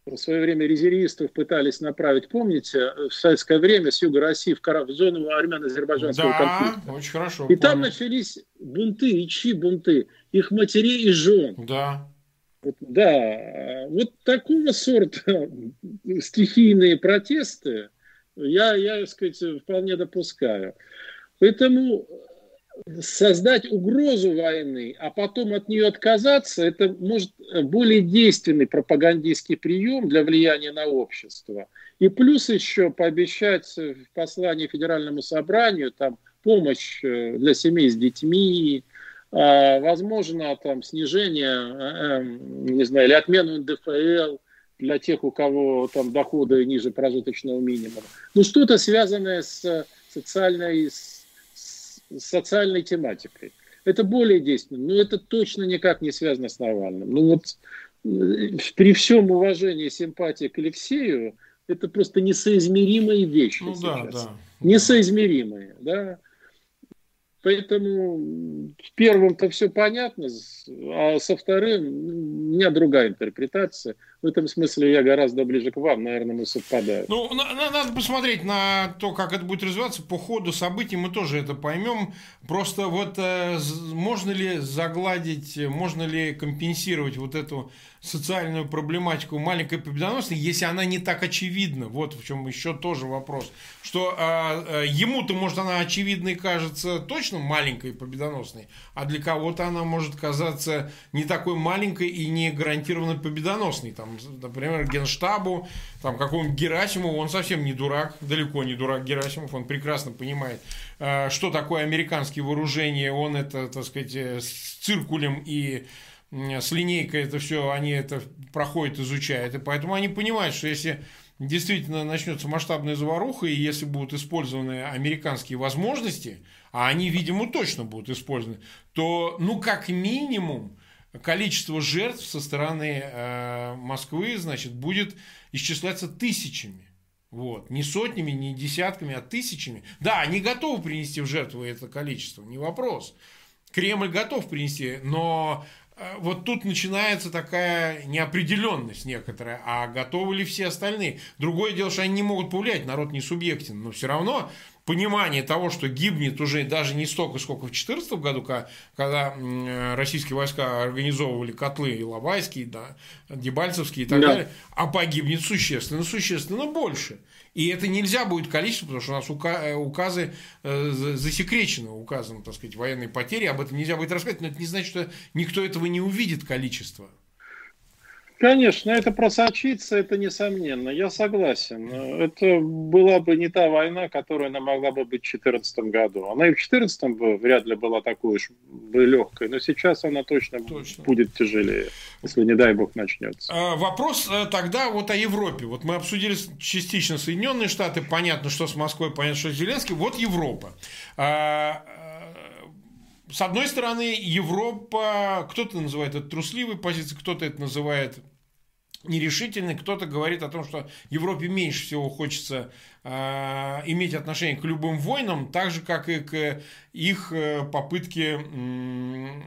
в свое время резервистов пытались направить, помните, в советское время с юга России в, в зону армяно-азербайджанского да, конфликта. очень хорошо. И помню. там начались бунты, и чьи бунты? Их матерей и жен. Да. Вот, да, вот такого сорта стихийные протесты я, я, так сказать, вполне допускаю. Поэтому создать угрозу войны, а потом от нее отказаться, это может более действенный пропагандистский прием для влияния на общество. И плюс еще пообещать в послании Федеральному собранию там, помощь э, для семей с детьми, а, возможно, там, снижение, э, эм, не знаю, или отмену НДФЛ для тех, у кого там доходы ниже прожиточного минимума. Ну, что-то связанное с социальной, с социальной тематикой. Это более действенно, но это точно никак не связано с Навальным. Ну вот э, при всем уважении и симпатии к Алексею, это просто несоизмеримые вещи ну, сейчас. Да, да. Несоизмеримые, да. Поэтому с первым-то все понятно, а со вторым у меня другая интерпретация. В этом смысле я гораздо ближе к вам, наверное, мы совпадаем. Ну, надо посмотреть на то, как это будет развиваться. По ходу событий мы тоже это поймем. Просто вот э, можно ли загладить, можно ли компенсировать вот эту социальную проблематику маленькой победоносной, если она не так очевидна. Вот в чем еще тоже вопрос. Что э, ему-то, может, она очевидной кажется точно маленькой победоносной, а для кого-то она может казаться не такой маленькой и не гарантированно победоносной. Там, например, Генштабу, там, какому-нибудь Герасимову, он совсем не дурак, далеко не дурак Герасимов, он прекрасно понимает, э, что такое американские вооружения, он это, так сказать, с циркулем и с линейкой это все, они это проходят, изучают. И поэтому они понимают, что если действительно начнется масштабная заваруха, и если будут использованы американские возможности, а они, видимо, точно будут использованы, то, ну, как минимум, количество жертв со стороны э, Москвы, значит, будет исчисляться тысячами. Вот. Не сотнями, не десятками, а тысячами. Да, они готовы принести в жертву это количество, не вопрос. Кремль готов принести, но Э, вот тут начинается такая неопределенность некоторая, а готовы ли все остальные? Другое дело, что они не могут повлиять, народ не субъектен, но все равно понимание того, что гибнет уже даже не столько, сколько в 2014 году, когда э, российские войска организовывали котлы Иловайские, да, Дебальцевские и так да. далее, а погибнет существенно, существенно больше. И это нельзя будет количество, потому что у нас э, указы э, засекречены, указаны, так сказать, военные потери, об этом нельзя будет рассказать, но это не значит, что никто этого не увидит количество. Конечно, это просочиться, это несомненно. Я согласен. Это была бы не та война, которая она могла бы быть в 2014 году. Она и в 2014 бы вряд ли была такой уж бы легкой, но сейчас она точно, точно будет тяжелее, если, не дай бог, начнется. А, вопрос э, тогда вот о Европе. Вот мы обсудили частично Соединенные Штаты, понятно, что с Москвой, понятно, что с Зеленским. Вот Европа а, э, с одной стороны, Европа, кто-то называет это трусливой позицией, кто-то это называет нерешительны. Кто-то говорит о том, что Европе меньше всего хочется э, иметь отношение к любым войнам, так же, как и к их э, попытке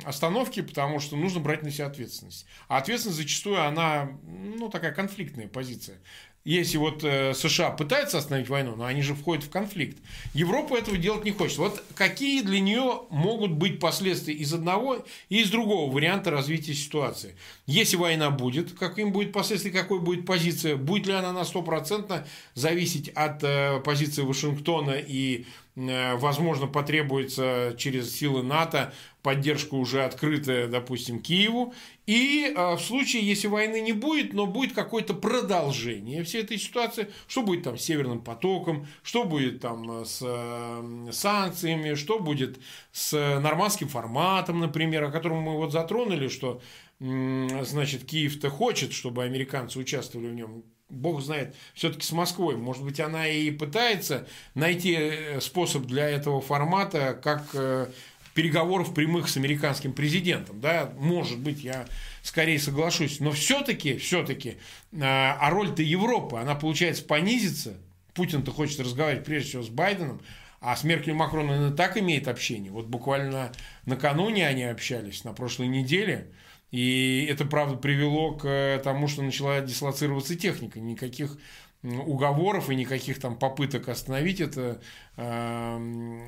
остановки, потому что нужно брать на себя ответственность. А ответственность зачастую, она, ну, такая конфликтная позиция. Если вот э, США пытаются остановить войну, но они же входят в конфликт. Европа этого делать не хочет. Вот какие для нее могут быть последствия из одного и из другого варианта развития ситуации? Если война будет, каким будет последствия, какой будет позиция? Будет ли она на стопроцентно зависеть от э, позиции Вашингтона и Э, возможно, потребуется через силы НАТО поддержка уже открытая, допустим, Киеву. И э, в случае, если войны не будет, но будет какое-то продолжение всей этой ситуации, что будет там с Северным потоком, что будет там с санкциями, что будет с нормандским форматом, например, о котором мы вот затронули, что значит, Киев-то хочет, чтобы американцы участвовали в нем. Бог знает, все-таки с Москвой. Может быть, она и пытается найти э, способ для этого формата, как э, переговоров прямых с американским президентом. Да? Может быть, я скорее соглашусь. Но все-таки, все-таки, э, а роль-то Европы, она, получается, понизится. Путин-то хочет разговаривать прежде всего с Байденом, а с Меркель и Макроном и так имеет общение. Вот буквально накануне они общались, на прошлой неделе – и это, правда, привело к тому, что начала дислоцироваться техника. Никаких уговоров и никаких там попыток остановить это, э,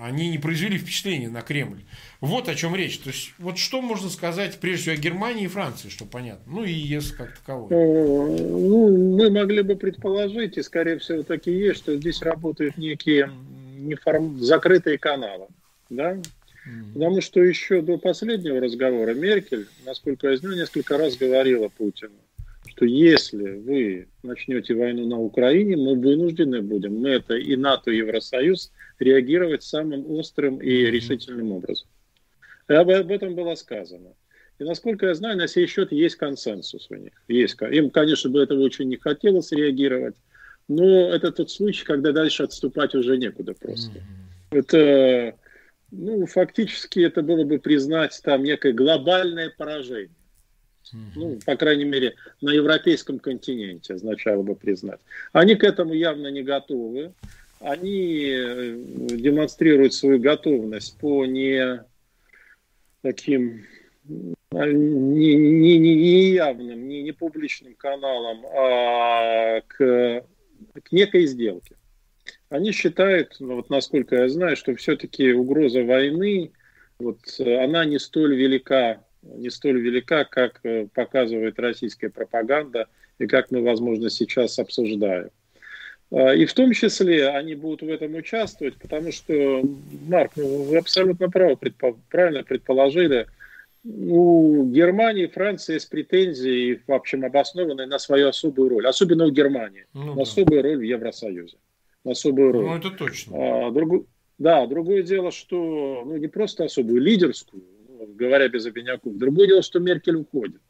они не произвели впечатления на Кремль. Вот о чем речь. То есть, вот что можно сказать, прежде всего, о Германии и Франции, что понятно. Ну, и ЕС как таковой. Э, ну, мы могли бы предположить, и, скорее всего, так и есть, что здесь работают некие неформ... закрытые каналы. Да? Потому что еще до последнего разговора Меркель, насколько я знаю, несколько раз говорила Путину, что если вы начнете войну на Украине, мы вынуждены будем, мы это и НАТО, и Евросоюз, реагировать самым острым и решительным образом. И об, об этом было сказано. И насколько я знаю, на сей счет есть консенсус у них. Есть. Им, конечно, бы этого очень не хотелось реагировать, но это тот случай, когда дальше отступать уже некуда просто. Mm-hmm. Это ну, фактически это было бы признать там некое глобальное поражение. Ну, по крайней мере, на европейском континенте означало бы признать. Они к этому явно не готовы. Они э, демонстрируют свою готовность по не таким а, не, не, не явным, не, не публичным каналам, а к, к некой сделке. Они считают, ну, вот насколько я знаю, что все-таки угроза войны, вот, она не столь велика, не столь велика, как э, показывает российская пропаганда и как мы, возможно, сейчас обсуждаем. А, и в том числе они будут в этом участвовать, потому что, Марк, ну, вы абсолютно правы, предпо, правильно предположили, у Германии и Франции есть претензии, в общем, обоснованные на свою особую роль, особенно у Германии, ну, на да. особую роль в Евросоюзе особую роль. Ну, это точно. А, друг... Да, другое дело, что ну, не просто особую, лидерскую, говоря без обиняков. Другое дело, что Меркель уходит.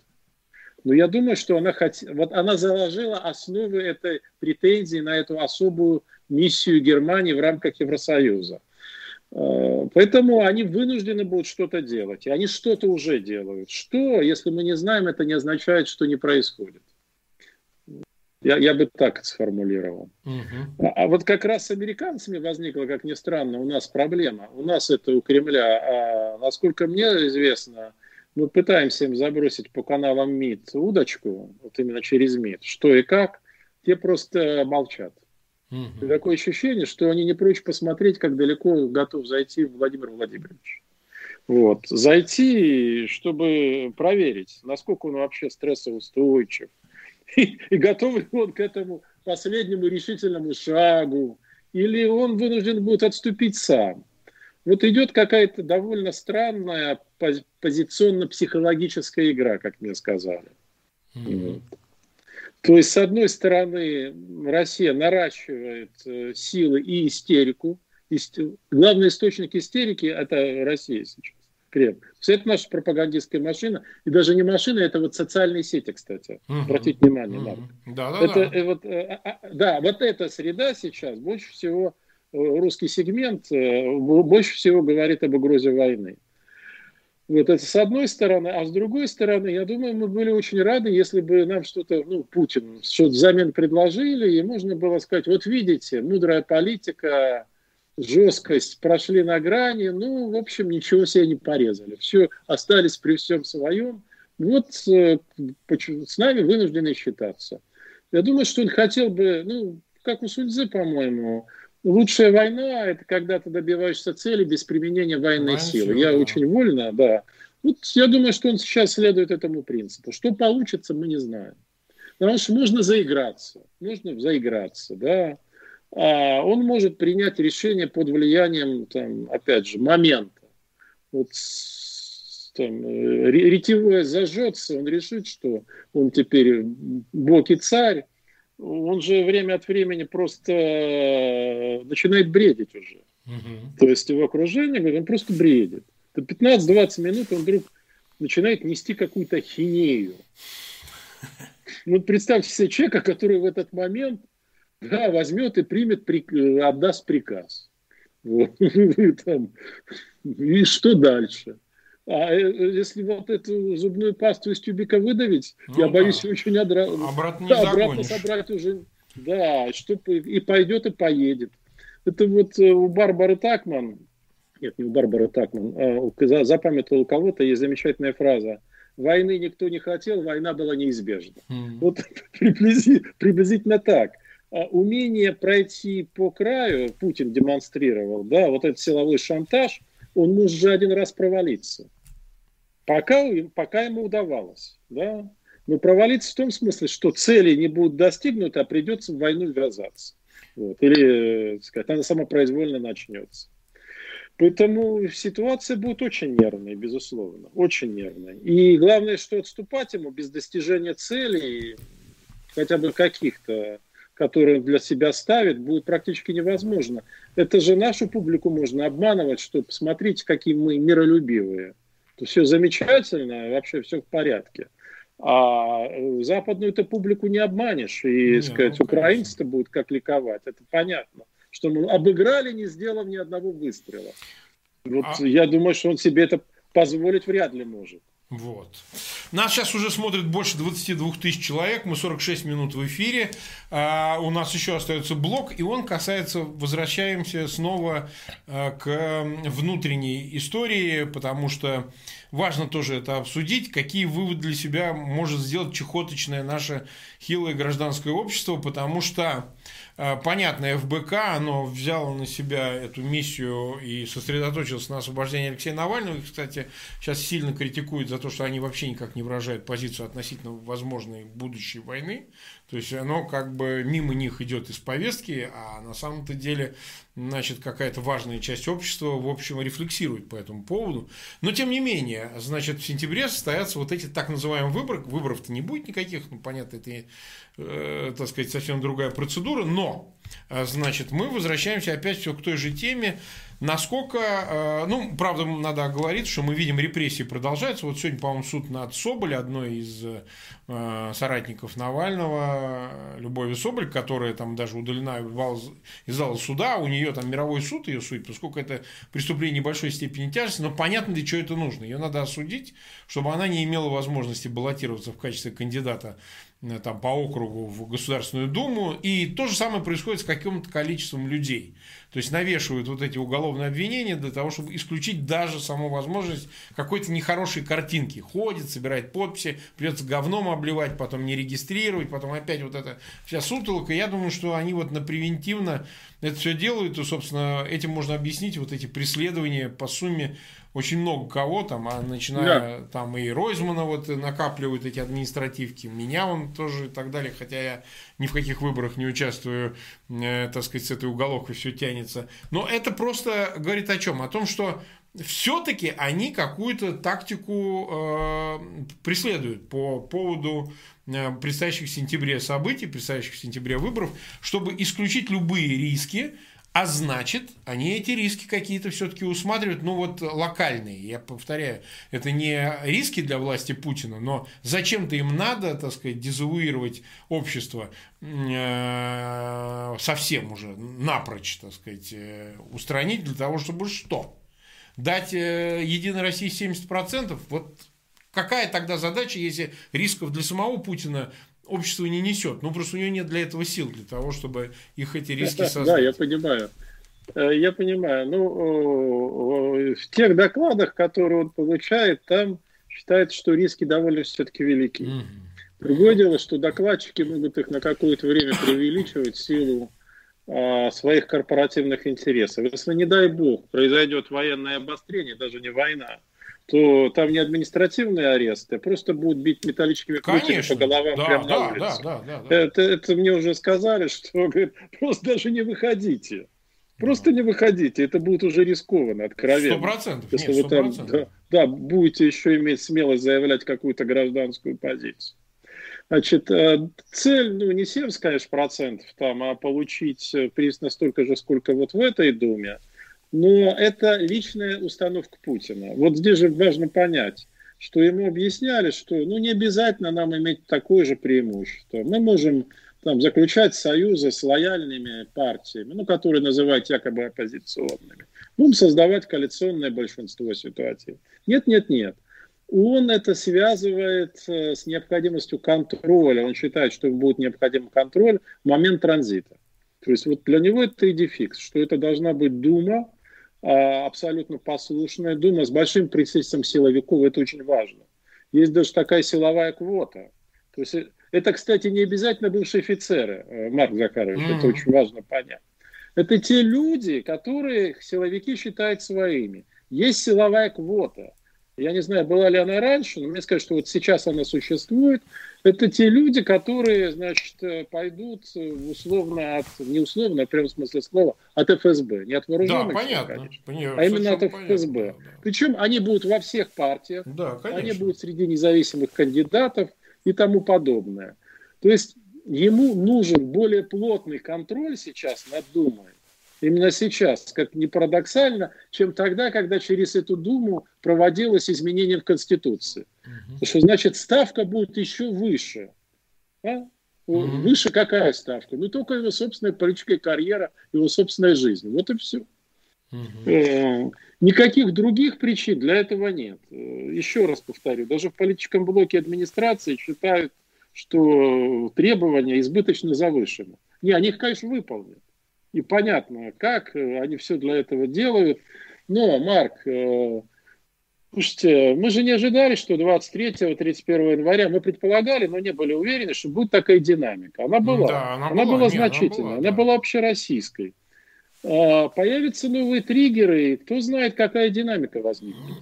Но я думаю, что она, хот... вот она заложила основы этой претензии на эту особую миссию Германии в рамках Евросоюза. А, поэтому они вынуждены будут что-то делать. И они что-то уже делают. Что, если мы не знаем, это не означает, что не происходит. Я, я бы так сформулировал. Угу. А, а вот как раз с американцами возникла, как ни странно, у нас проблема. У нас это у Кремля. А насколько мне известно, мы пытаемся им забросить по каналам МИД удочку, вот именно через МИД, что и как, те просто молчат. Угу. такое ощущение, что они не прочь посмотреть, как далеко готов зайти Владимир Владимирович. Вот. Зайти, чтобы проверить, насколько он вообще стрессоустойчив, и, и готов ли он к этому последнему решительному шагу, или он вынужден будет отступить сам. Вот идет какая-то довольно странная позиционно-психологическая игра, как мне сказали. Mm-hmm. То есть, с одной стороны, Россия наращивает э, силы и истерику. Главный источник истерики – это Россия сейчас. Кремль. Все это наша пропагандистская машина. И даже не машина, это вот социальные сети, кстати. Угу. Обратите внимание, Марк. Да, да, это, да. Э, вот, э, а, а, да, вот эта среда сейчас больше всего, э, русский сегмент больше всего говорит об угрозе войны. Вот это с одной стороны. А с другой стороны, я думаю, мы были очень рады, если бы нам что-то, ну, Путин, что-то взамен предложили, и можно было сказать, вот видите, мудрая политика, жесткость прошли на грани, ну, в общем, ничего себе не порезали. Все, остались при всем своем. Вот э, с нами вынуждены считаться. Я думаю, что он хотел бы, ну, как у Суньцзы, по-моему, лучшая война – это когда ты добиваешься цели без применения военной Воин силы. Я да. очень вольно, да. Вот я думаю, что он сейчас следует этому принципу. Что получится, мы не знаем. Потому что можно заиграться, можно заиграться, да. А он может принять решение под влиянием, там, опять же, момента. Вот там, ретевое зажжется, он решит, что он теперь бог и царь, он же время от времени просто э, начинает бредить уже. Угу. То есть его окружение, он просто бредит. 15-20 минут он вдруг начинает нести какую-то хинею. [laughs] Ну, представьте себе человека, который в этот момент да, возьмет и примет, э, отдаст приказ. Вот. [laughs] Там. И что дальше? А э, э, если вот эту зубную пасту из тюбика выдавить, ну, я да. боюсь очень одра... обратно, да, обратно собрать уже. Да, что и пойдет, и поедет. Это вот у Барбары Такман, нет, не у Барбары Такман, а запамятовал кого-то, есть замечательная фраза. Войны никто не хотел, война была неизбежна. Mm. Вот [laughs] приблизительно так. А умение пройти по краю, Путин демонстрировал, да, вот этот силовой шантаж, он может же один раз провалиться. Пока, пока ему удавалось, да. Но провалиться в том смысле, что цели не будут достигнуты, а придется в войну ввязаться. Вот. Или, так сказать, она самопроизвольно начнется. Поэтому ситуация будет очень нервной, безусловно, очень нервной. И главное, что отступать ему без достижения целей, хотя бы каких-то который для себя ставит, будет практически невозможно. Это же нашу публику можно обманывать, что посмотрите, какие мы миролюбивые. То все замечательно, вообще все в порядке. А западную эту публику не обманешь. И, не, сказать, ну, украинцы-то будут как ликовать. Это понятно. Что мы обыграли, не сделав ни одного выстрела. Вот а... я думаю, что он себе это позволить вряд ли может. Вот. Нас сейчас уже смотрит больше 22 тысяч человек, мы 46 минут в эфире, а у нас еще остается блок, и он касается, возвращаемся снова а, к внутренней истории, потому что важно тоже это обсудить, какие выводы для себя может сделать чехоточное наше хилое гражданское общество, потому что Э, понятно, ФБК, оно взяло на себя эту миссию и сосредоточилось на освобождении Алексея Навального. Их, кстати, сейчас сильно критикуют за то, что они вообще никак не выражают позицию относительно возможной будущей войны. То есть оно как бы мимо них идет из повестки, а на самом-то деле, значит, какая-то важная часть общества, в общем, рефлексирует по этому поводу. Но, тем не менее, значит, в сентябре состоятся вот эти так называемые выборы. Выборов-то не будет никаких, ну, понятно, это, э, так сказать, совсем другая процедура, но, э, значит, мы возвращаемся опять все к той же теме, Насколько, э, ну, правда, надо говорить, что мы видим, репрессии продолжаются. Вот сегодня, по-моему, суд над Соболь, одной из э, соратников Навального, Любови Соболь, которая там даже удалена из зала суда, у нее там мировой суд ее судит, поскольку это преступление небольшой степени тяжести, но понятно, для чего это нужно. Ее надо осудить, чтобы она не имела возможности баллотироваться в качестве кандидата Э, там, по округу в Государственную Думу, и то же самое происходит с каким-то количеством людей. То есть навешивают вот эти уголовные обвинения для того, чтобы исключить даже саму возможность какой-то нехорошей картинки. Ходит, собирает подписи, придется говном обливать, потом не регистрировать, потом опять вот эта вся сутолка. Я думаю, что они вот на превентивно это все делают, и, собственно, этим можно объяснить вот эти преследования по сумме очень много кого там, а начиная да. там и Ройзмана вот накапливают эти административки, меня он тоже и так далее, хотя я ни в каких выборах не участвую, э, так сказать, с этой уголовкой все тянется. Но это просто говорит о чем? О том, что все-таки они какую-то тактику э, преследуют по поводу э, предстоящих в сентябре событий, предстоящих в сентябре выборов, чтобы исключить любые риски, а значит, они эти риски какие-то все-таки усматривают, ну вот локальные. Я повторяю, это не риски для власти Путина, но зачем-то им надо, так сказать, дезавуировать общество э, совсем уже напрочь, так сказать, э, устранить для того, чтобы что? дать э, Единой России 70%, вот какая тогда задача, если рисков для самого Путина общество не несет? Ну, просто у него нет для этого сил, для того, чтобы их эти риски создать. Да, я понимаю. Э, я понимаю. Ну, в тех докладах, которые он получает, там считается, что риски довольно все-таки велики. Угу. Другое дело, что докладчики могут их на какое-то время преувеличивать в силу а, своих корпоративных интересов. Если, не дай бог, произойдет военное обострение, даже не война, то там не административные аресты, а просто будут бить металлическими крутами по головам да, прямо да, на улице. Да, да, да, да. Это, это мне уже сказали, что говорит, просто даже не выходите. Просто не выходите, это будет уже рискованно, откровенно. Сто процентов. Если вы там да, да, будете еще иметь смелость заявлять какую-то гражданскую позицию. Значит, э, цель, ну, не 70, конечно, процентов там, а получить приз настолько же, сколько вот в этой Думе. Но это личная установка Путина. Вот здесь же важно понять, что ему объясняли, что ну, не обязательно нам иметь такое же преимущество. Мы можем там, заключать союзы с лояльными партиями, ну, которые называют якобы оппозиционными. Будем создавать коалиционное большинство ситуаций. Нет, нет, нет он это связывает э, с необходимостью контроля. Он считает, что будет необходим контроль в момент транзита. То есть вот для него это идификс, что это должна быть Дума, абсолютно послушная Дума с большим присутствием силовиков. Это очень важно. Есть даже такая силовая квота. То есть э, это, кстати, не обязательно бывшие офицеры, э, Марк Захарович, mm-hmm. это очень важно понять. Это те люди, которые силовики считают своими. Есть силовая квота. Я не знаю, была ли она раньше, но мне скажут, что вот сейчас она существует. Это те люди, которые, значит, э, пойдут э, условно от, не условно, а в смысле слова, от ФСБ. Не от вооруженных, да, понятно, конечно, понятно, а именно от ФСБ. Понятно, да. Причем они будут во всех партиях, да, они будут среди независимых кандидатов и тому подобное. То есть ему нужен более плотный контроль сейчас над Думой, именно сейчас, как ни парадоксально, чем тогда, когда через эту Думу проводилось изменение в Конституции. Угу. Что значит ставка будет еще выше. А? Угу. Выше какая ставка? Ну, только его собственная политическая карьера, его собственная жизнь. Вот и все. Угу. Никаких других причин для этого нет. Э, еще раз повторю, даже в политическом блоке администрации считают, что требования избыточно завышены. Не, они их, конечно, выполнят и понятно, как э, они все для этого делают. Но, Марк, э, слушайте, мы же не ожидали, что 23-31 января, мы предполагали, но не были уверены, что будет такая динамика. Она была, да, она, она была, была значительная, она была, она была общероссийской. А, появятся новые триггеры, и кто знает, какая динамика возникнет,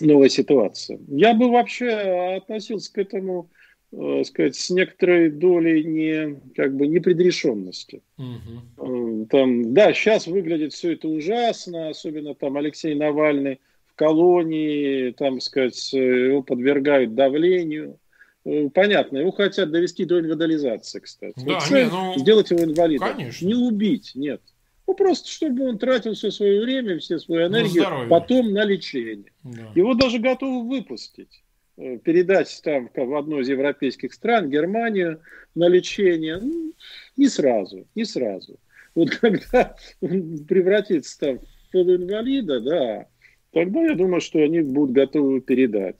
новая ситуация. Я бы вообще относился к этому э, сказать, с некоторой долей не, как бы, непредрешенности. Угу. Там, да, сейчас выглядит все это ужасно, особенно там Алексей Навальный в колонии, там, сказать, его подвергают давлению. Э, понятно, его хотят довести до инвалидизации, кстати. Да, вот не, ну, сделать его инвалидом. Конечно. Не убить, нет. Ну, просто чтобы он тратил все свое время, все свою энергию потом на лечение. Да. Его даже готовы выпустить. Э, передать там в одну из европейских стран, Германию, на лечение, ну, не сразу, не сразу. Вот когда он превратится там в полуинвалида, да, тогда я думаю, что они будут готовы передать.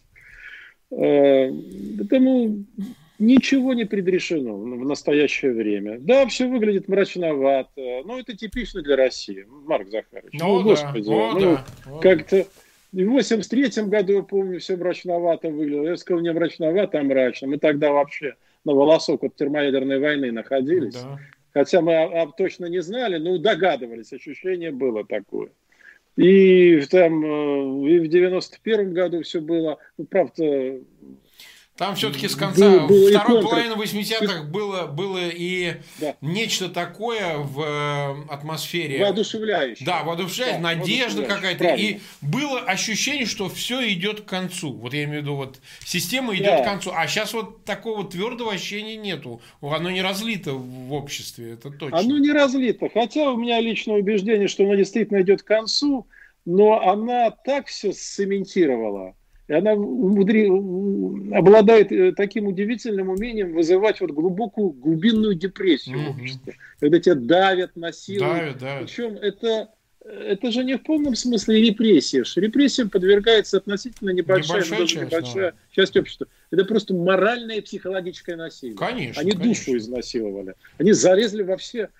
Э, поэтому ничего не предрешено в настоящее время. Да, все выглядит мрачновато, но это типично для России. Марк Захарович, ну, ну да, господи, ну, ну да, как-то и в 83 году, я помню, все мрачновато выглядело. Я сказал, не мрачновато, а мрачно. Мы тогда вообще на волосок от термоядерной войны находились. Да. Хотя мы а, а, точно не знали, но догадывались, ощущение было такое. И там э, и в 91 году все было, ну, правда, там все-таки с конца был, был второй половины 80-х было, было и да. нечто такое в э, атмосфере. Воодушевляющее. Да, воодушевляющее, да, надежда какая-то. И было ощущение, что все идет к концу. Вот я имею в виду, вот система идет да. к концу. А сейчас вот такого твердого ощущения нету. Оно не разлито в обществе, это точно. Оно не разлито. Хотя у меня личное убеждение, что оно действительно идет к концу, но она так все сцементировала и она умудри... обладает э, таким удивительным умением вызывать вот глубокую глубинную депрессию в обществе, когда тебя давят, насилуют. Давят, давят. Причем это это же не в полном смысле репрессия. Репрессиям подвергается относительно небольшая, небольшая, часть, небольшая да. часть общества. Это просто моральное и психологическое насилие. Конечно. Они конечно. душу изнасиловали. Они залезли во все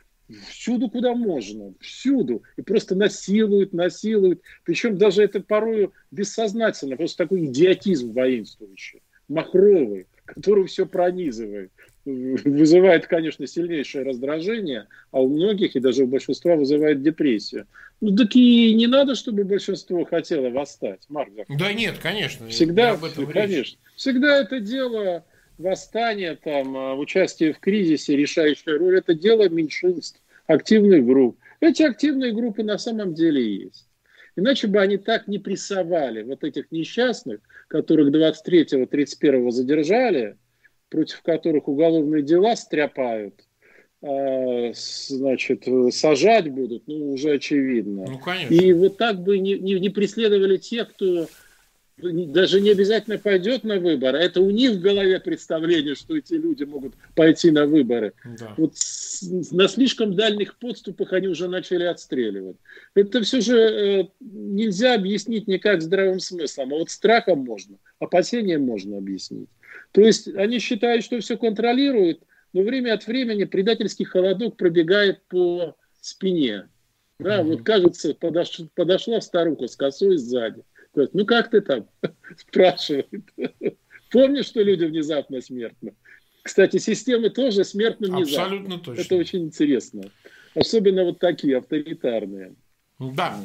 всюду, куда можно, всюду. И просто насилуют, насилуют. Причем даже это порою бессознательно, просто такой идиотизм воинствующий, махровый, который все пронизывает. Вызывает, конечно, сильнейшее раздражение, а у многих и даже у большинства вызывает депрессию. Ну так и не надо, чтобы большинство хотело восстать, Марк. Да нет, конечно. Всегда, конечно. Речь. Всегда это дело восстание, там, а, участие в кризисе, решающая роль, это дело меньшинств, активных групп. Эти активные группы на самом деле есть. Иначе бы они так не прессовали вот этих несчастных, которых 23-31 задержали, против которых уголовные дела стряпают, а, значит, сажать будут, ну, уже очевидно. Ну, конечно. И вот так бы не, не, не преследовали тех, кто даже не обязательно пойдет на выборы, а это у них в голове представление, что эти люди могут пойти на выборы. Да. Вот на слишком дальних подступах они уже начали отстреливать. Это все же э, нельзя объяснить никак здравым смыслом, а вот страхом можно, опасением можно объяснить. То есть они считают, что все контролируют, но время от времени предательский холодок пробегает по спине. Да, mm-hmm. вот кажется, подош, подошла старуха с косой сзади. Говорит, ну как ты там? [laughs] Спрашивает. Помнишь, что люди внезапно смертны? Кстати, системы тоже смертны внезапно. Абсолютно точно. Это очень интересно. Особенно вот такие авторитарные. Да.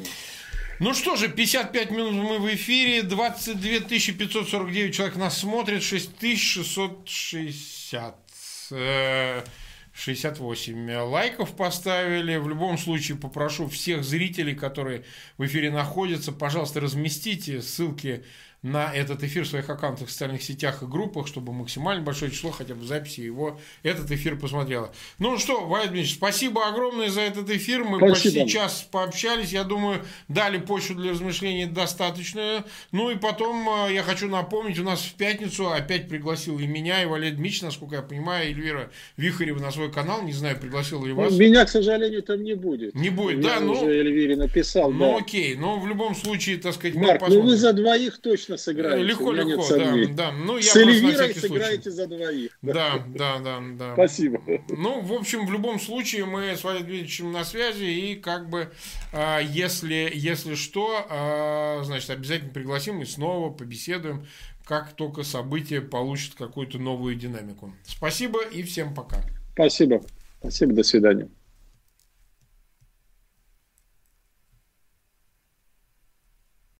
Ну что же, 55 минут мы в эфире, 22 549 человек нас смотрит, 6660. 68 лайков поставили. В любом случае попрошу всех зрителей, которые в эфире находятся, пожалуйста, разместите ссылки на этот эфир в своих аккаунтах в социальных сетях и группах, чтобы максимально большое число хотя бы записи его этот эфир посмотрело. Ну что, Валерий Дмитриевич, спасибо огромное за этот эфир. Мы спасибо. почти час пообщались. Я думаю, дали почву для размышлений достаточную. Ну и потом э, я хочу напомнить, у нас в пятницу опять пригласил и меня, и Валерий Дмитриевич, насколько я понимаю, Эльвира Вихарева на свой канал. Не знаю, пригласил ли вас. Ну, меня, к сожалению, там не будет. Не будет, да? Ну, уже Эльвире написал, Ну да. окей, но в любом случае, так сказать, Марк, ну вы за двоих точно точно сыграете. Легко, легко, да, да. Ну, я С Эльвирой сыграете за двоих. Да, да, да, да. Спасибо. Ну, в общем, в любом случае мы с Валерием Дмитриевичем на связи, и как бы, а, если, если что, а, значит, обязательно пригласим и снова побеседуем, как только событие получит какую-то новую динамику. Спасибо и всем пока. Спасибо. Спасибо, до свидания.